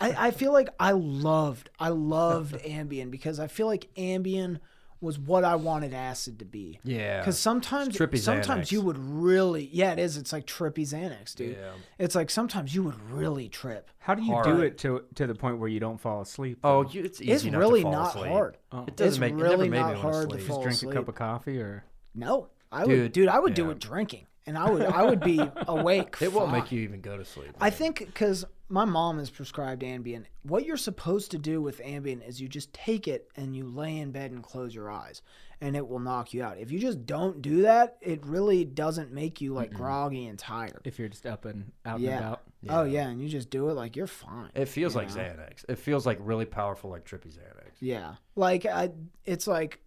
I, I feel like I loved, I loved Ambien because I feel like Ambien was what I wanted acid to be. yeah." Because sometimes, sometimes Xanax. you would really, yeah, it is. It's like trippy Xanax, dude. Yeah. It's like sometimes you would really trip. How do you Hard. do it to to the point where you don't fall asleep? Oh, you, it's easy It's enough really to fall not asleep. hard. Oh. It doesn't It's make really it never made not me wanna hard to sleep. fall just drink a cup of coffee, or No, I would, Dude, dude. I would do it drinking, and I would, I would be awake. It won't make you even go to sleep. I think because my mom is prescribed Ambien. What you're supposed to do with Ambien is you just take it and you lay in bed and close your eyes, and it will knock you out. If you just don't do that, it really doesn't make you like groggy and tired. if you're just up and out Yeah. and about. Oh yeah, and you just do it like you're fine. It feels like know? Xanax. It feels like really powerful, like trippy Xanax. Yeah, like I, it's like,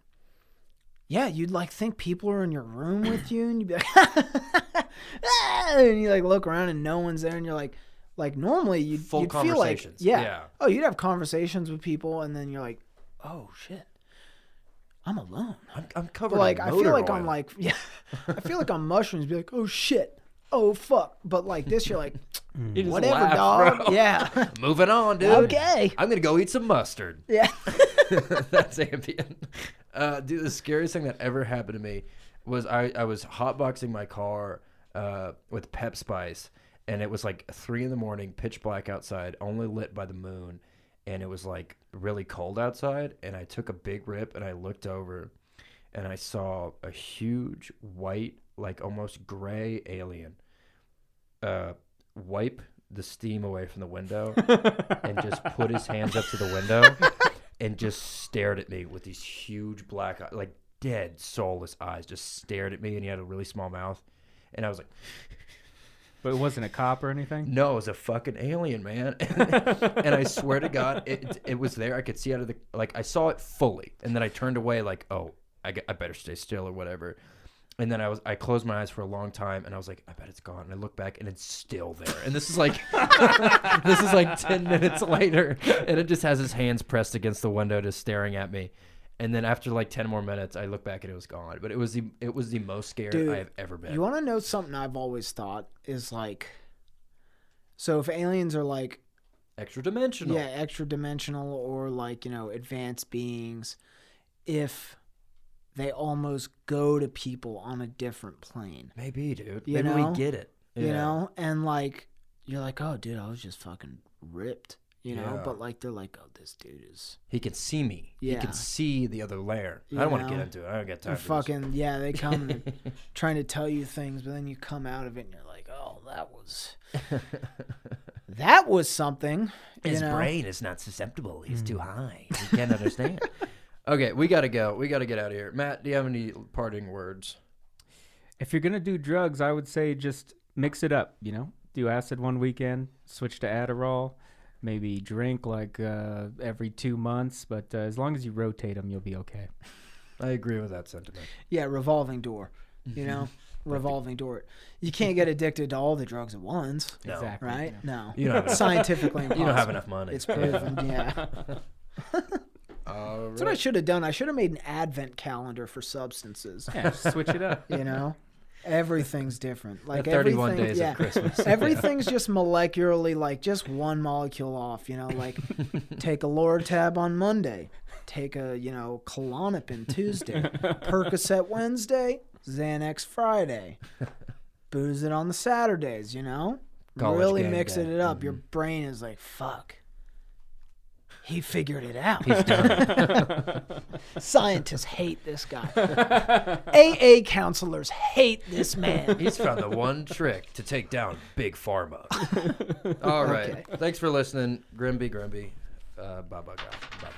yeah, you'd like think people are in your room with you, and you'd be like, "Ah," and you like look around and no one's there, and you're like, like normally you'd, Full you'd feel like, yeah. Yeah. oh, you'd have conversations with people, and then you're like, oh shit, I'm alone. I'm, I'm covered. But like in I feel like oil. I'm like, yeah, I feel like on mushrooms, be like, oh shit, oh fuck, but like this, you're like, You whatever, laugh, dog, bro. yeah, Moving on, dude. okay, I'm gonna go eat some mustard. yeah. That's Ambien. Uh, dude, the scariest thing that ever happened to me was I, I was hotboxing my car uh, with Pep Spice, and it was like three in the morning, pitch black outside, only lit by the moon, and it was like really cold outside. And I took a big rip, and I looked over, and I saw a huge white, like almost gray alien, uh, wipe the steam away from the window, and just put his hands up to the window and just stared at me with these huge black eyes, like dead soulless eyes, just stared at me, and he had a really small mouth, and I was like, But it wasn't a cop or anything. "No, it was a fucking alien, man!" and I swear to God, it it was there. I could see out of the like I saw it fully, and then I turned away, like, "Oh, I, I better stay still or whatever." And then I was I closed my eyes for a long time, and I was like, "I bet it's gone." And I look back, and it's still there. And this is like this is like ten minutes later, and it just has his hands pressed against the window, just staring at me. And then after like ten more minutes, I look back and it was gone. But it was the it was the most scared Dude, I have ever been. You want to know something I've always thought is like, so if aliens are like, Extra dimensional. yeah, extra dimensional or like, you know, advanced beings, if they almost go to people on a different plane, Maybe, dude. You Maybe know? we get it. you know? And like, you're like, oh, dude, I was just fucking ripped, you know? Yeah. But like, they're like, oh, this dude is. He can see me. Yeah. He can see the other layer. I don't want to know? get into it. I don't get time They're for this. fucking, yeah, they come and they're trying to tell you things, but then you come out of it and you're like, oh, that was. That was something. You His know? brain is not susceptible. He's too hmm. high. He can't understand. okay, we got to go. We got to get out of here. Matt, do you have any parting words? If you're gonna do drugs, I would say just mix it up. You know, do acid one weekend, switch to Adderall, maybe drink like uh, every two months. But uh, as long as you rotate them, you'll be okay. I agree with that sentiment. Yeah, revolving door. You know, revolving door. You can't get addicted to all the drugs at once, No. Exactly. right? No, You don't have enough, scientifically you don't have enough money. It's proven. Yeah, All that's what I should have done. I should have made an advent calendar for substances. Yeah, switch it up. You know, everything's different. Like The 31 everything, days yeah, of Christmas. everything's just molecularly like just one molecule off. You know, like take a Lortab on Monday, take a you know Klonopin Tuesday, Percocet Wednesday, Xanax Friday, booze it on the Saturdays. You know, College really mixing it up. Your mm-hmm. brain is like fuck. He figured it out. He's done. Scientists hate this guy. AA counselors hate this man. He's found the one trick to take down Big Pharma. All right. Okay. Thanks for listening. Grimby, Grimby. Uh, bye bye, guys. Bye bye.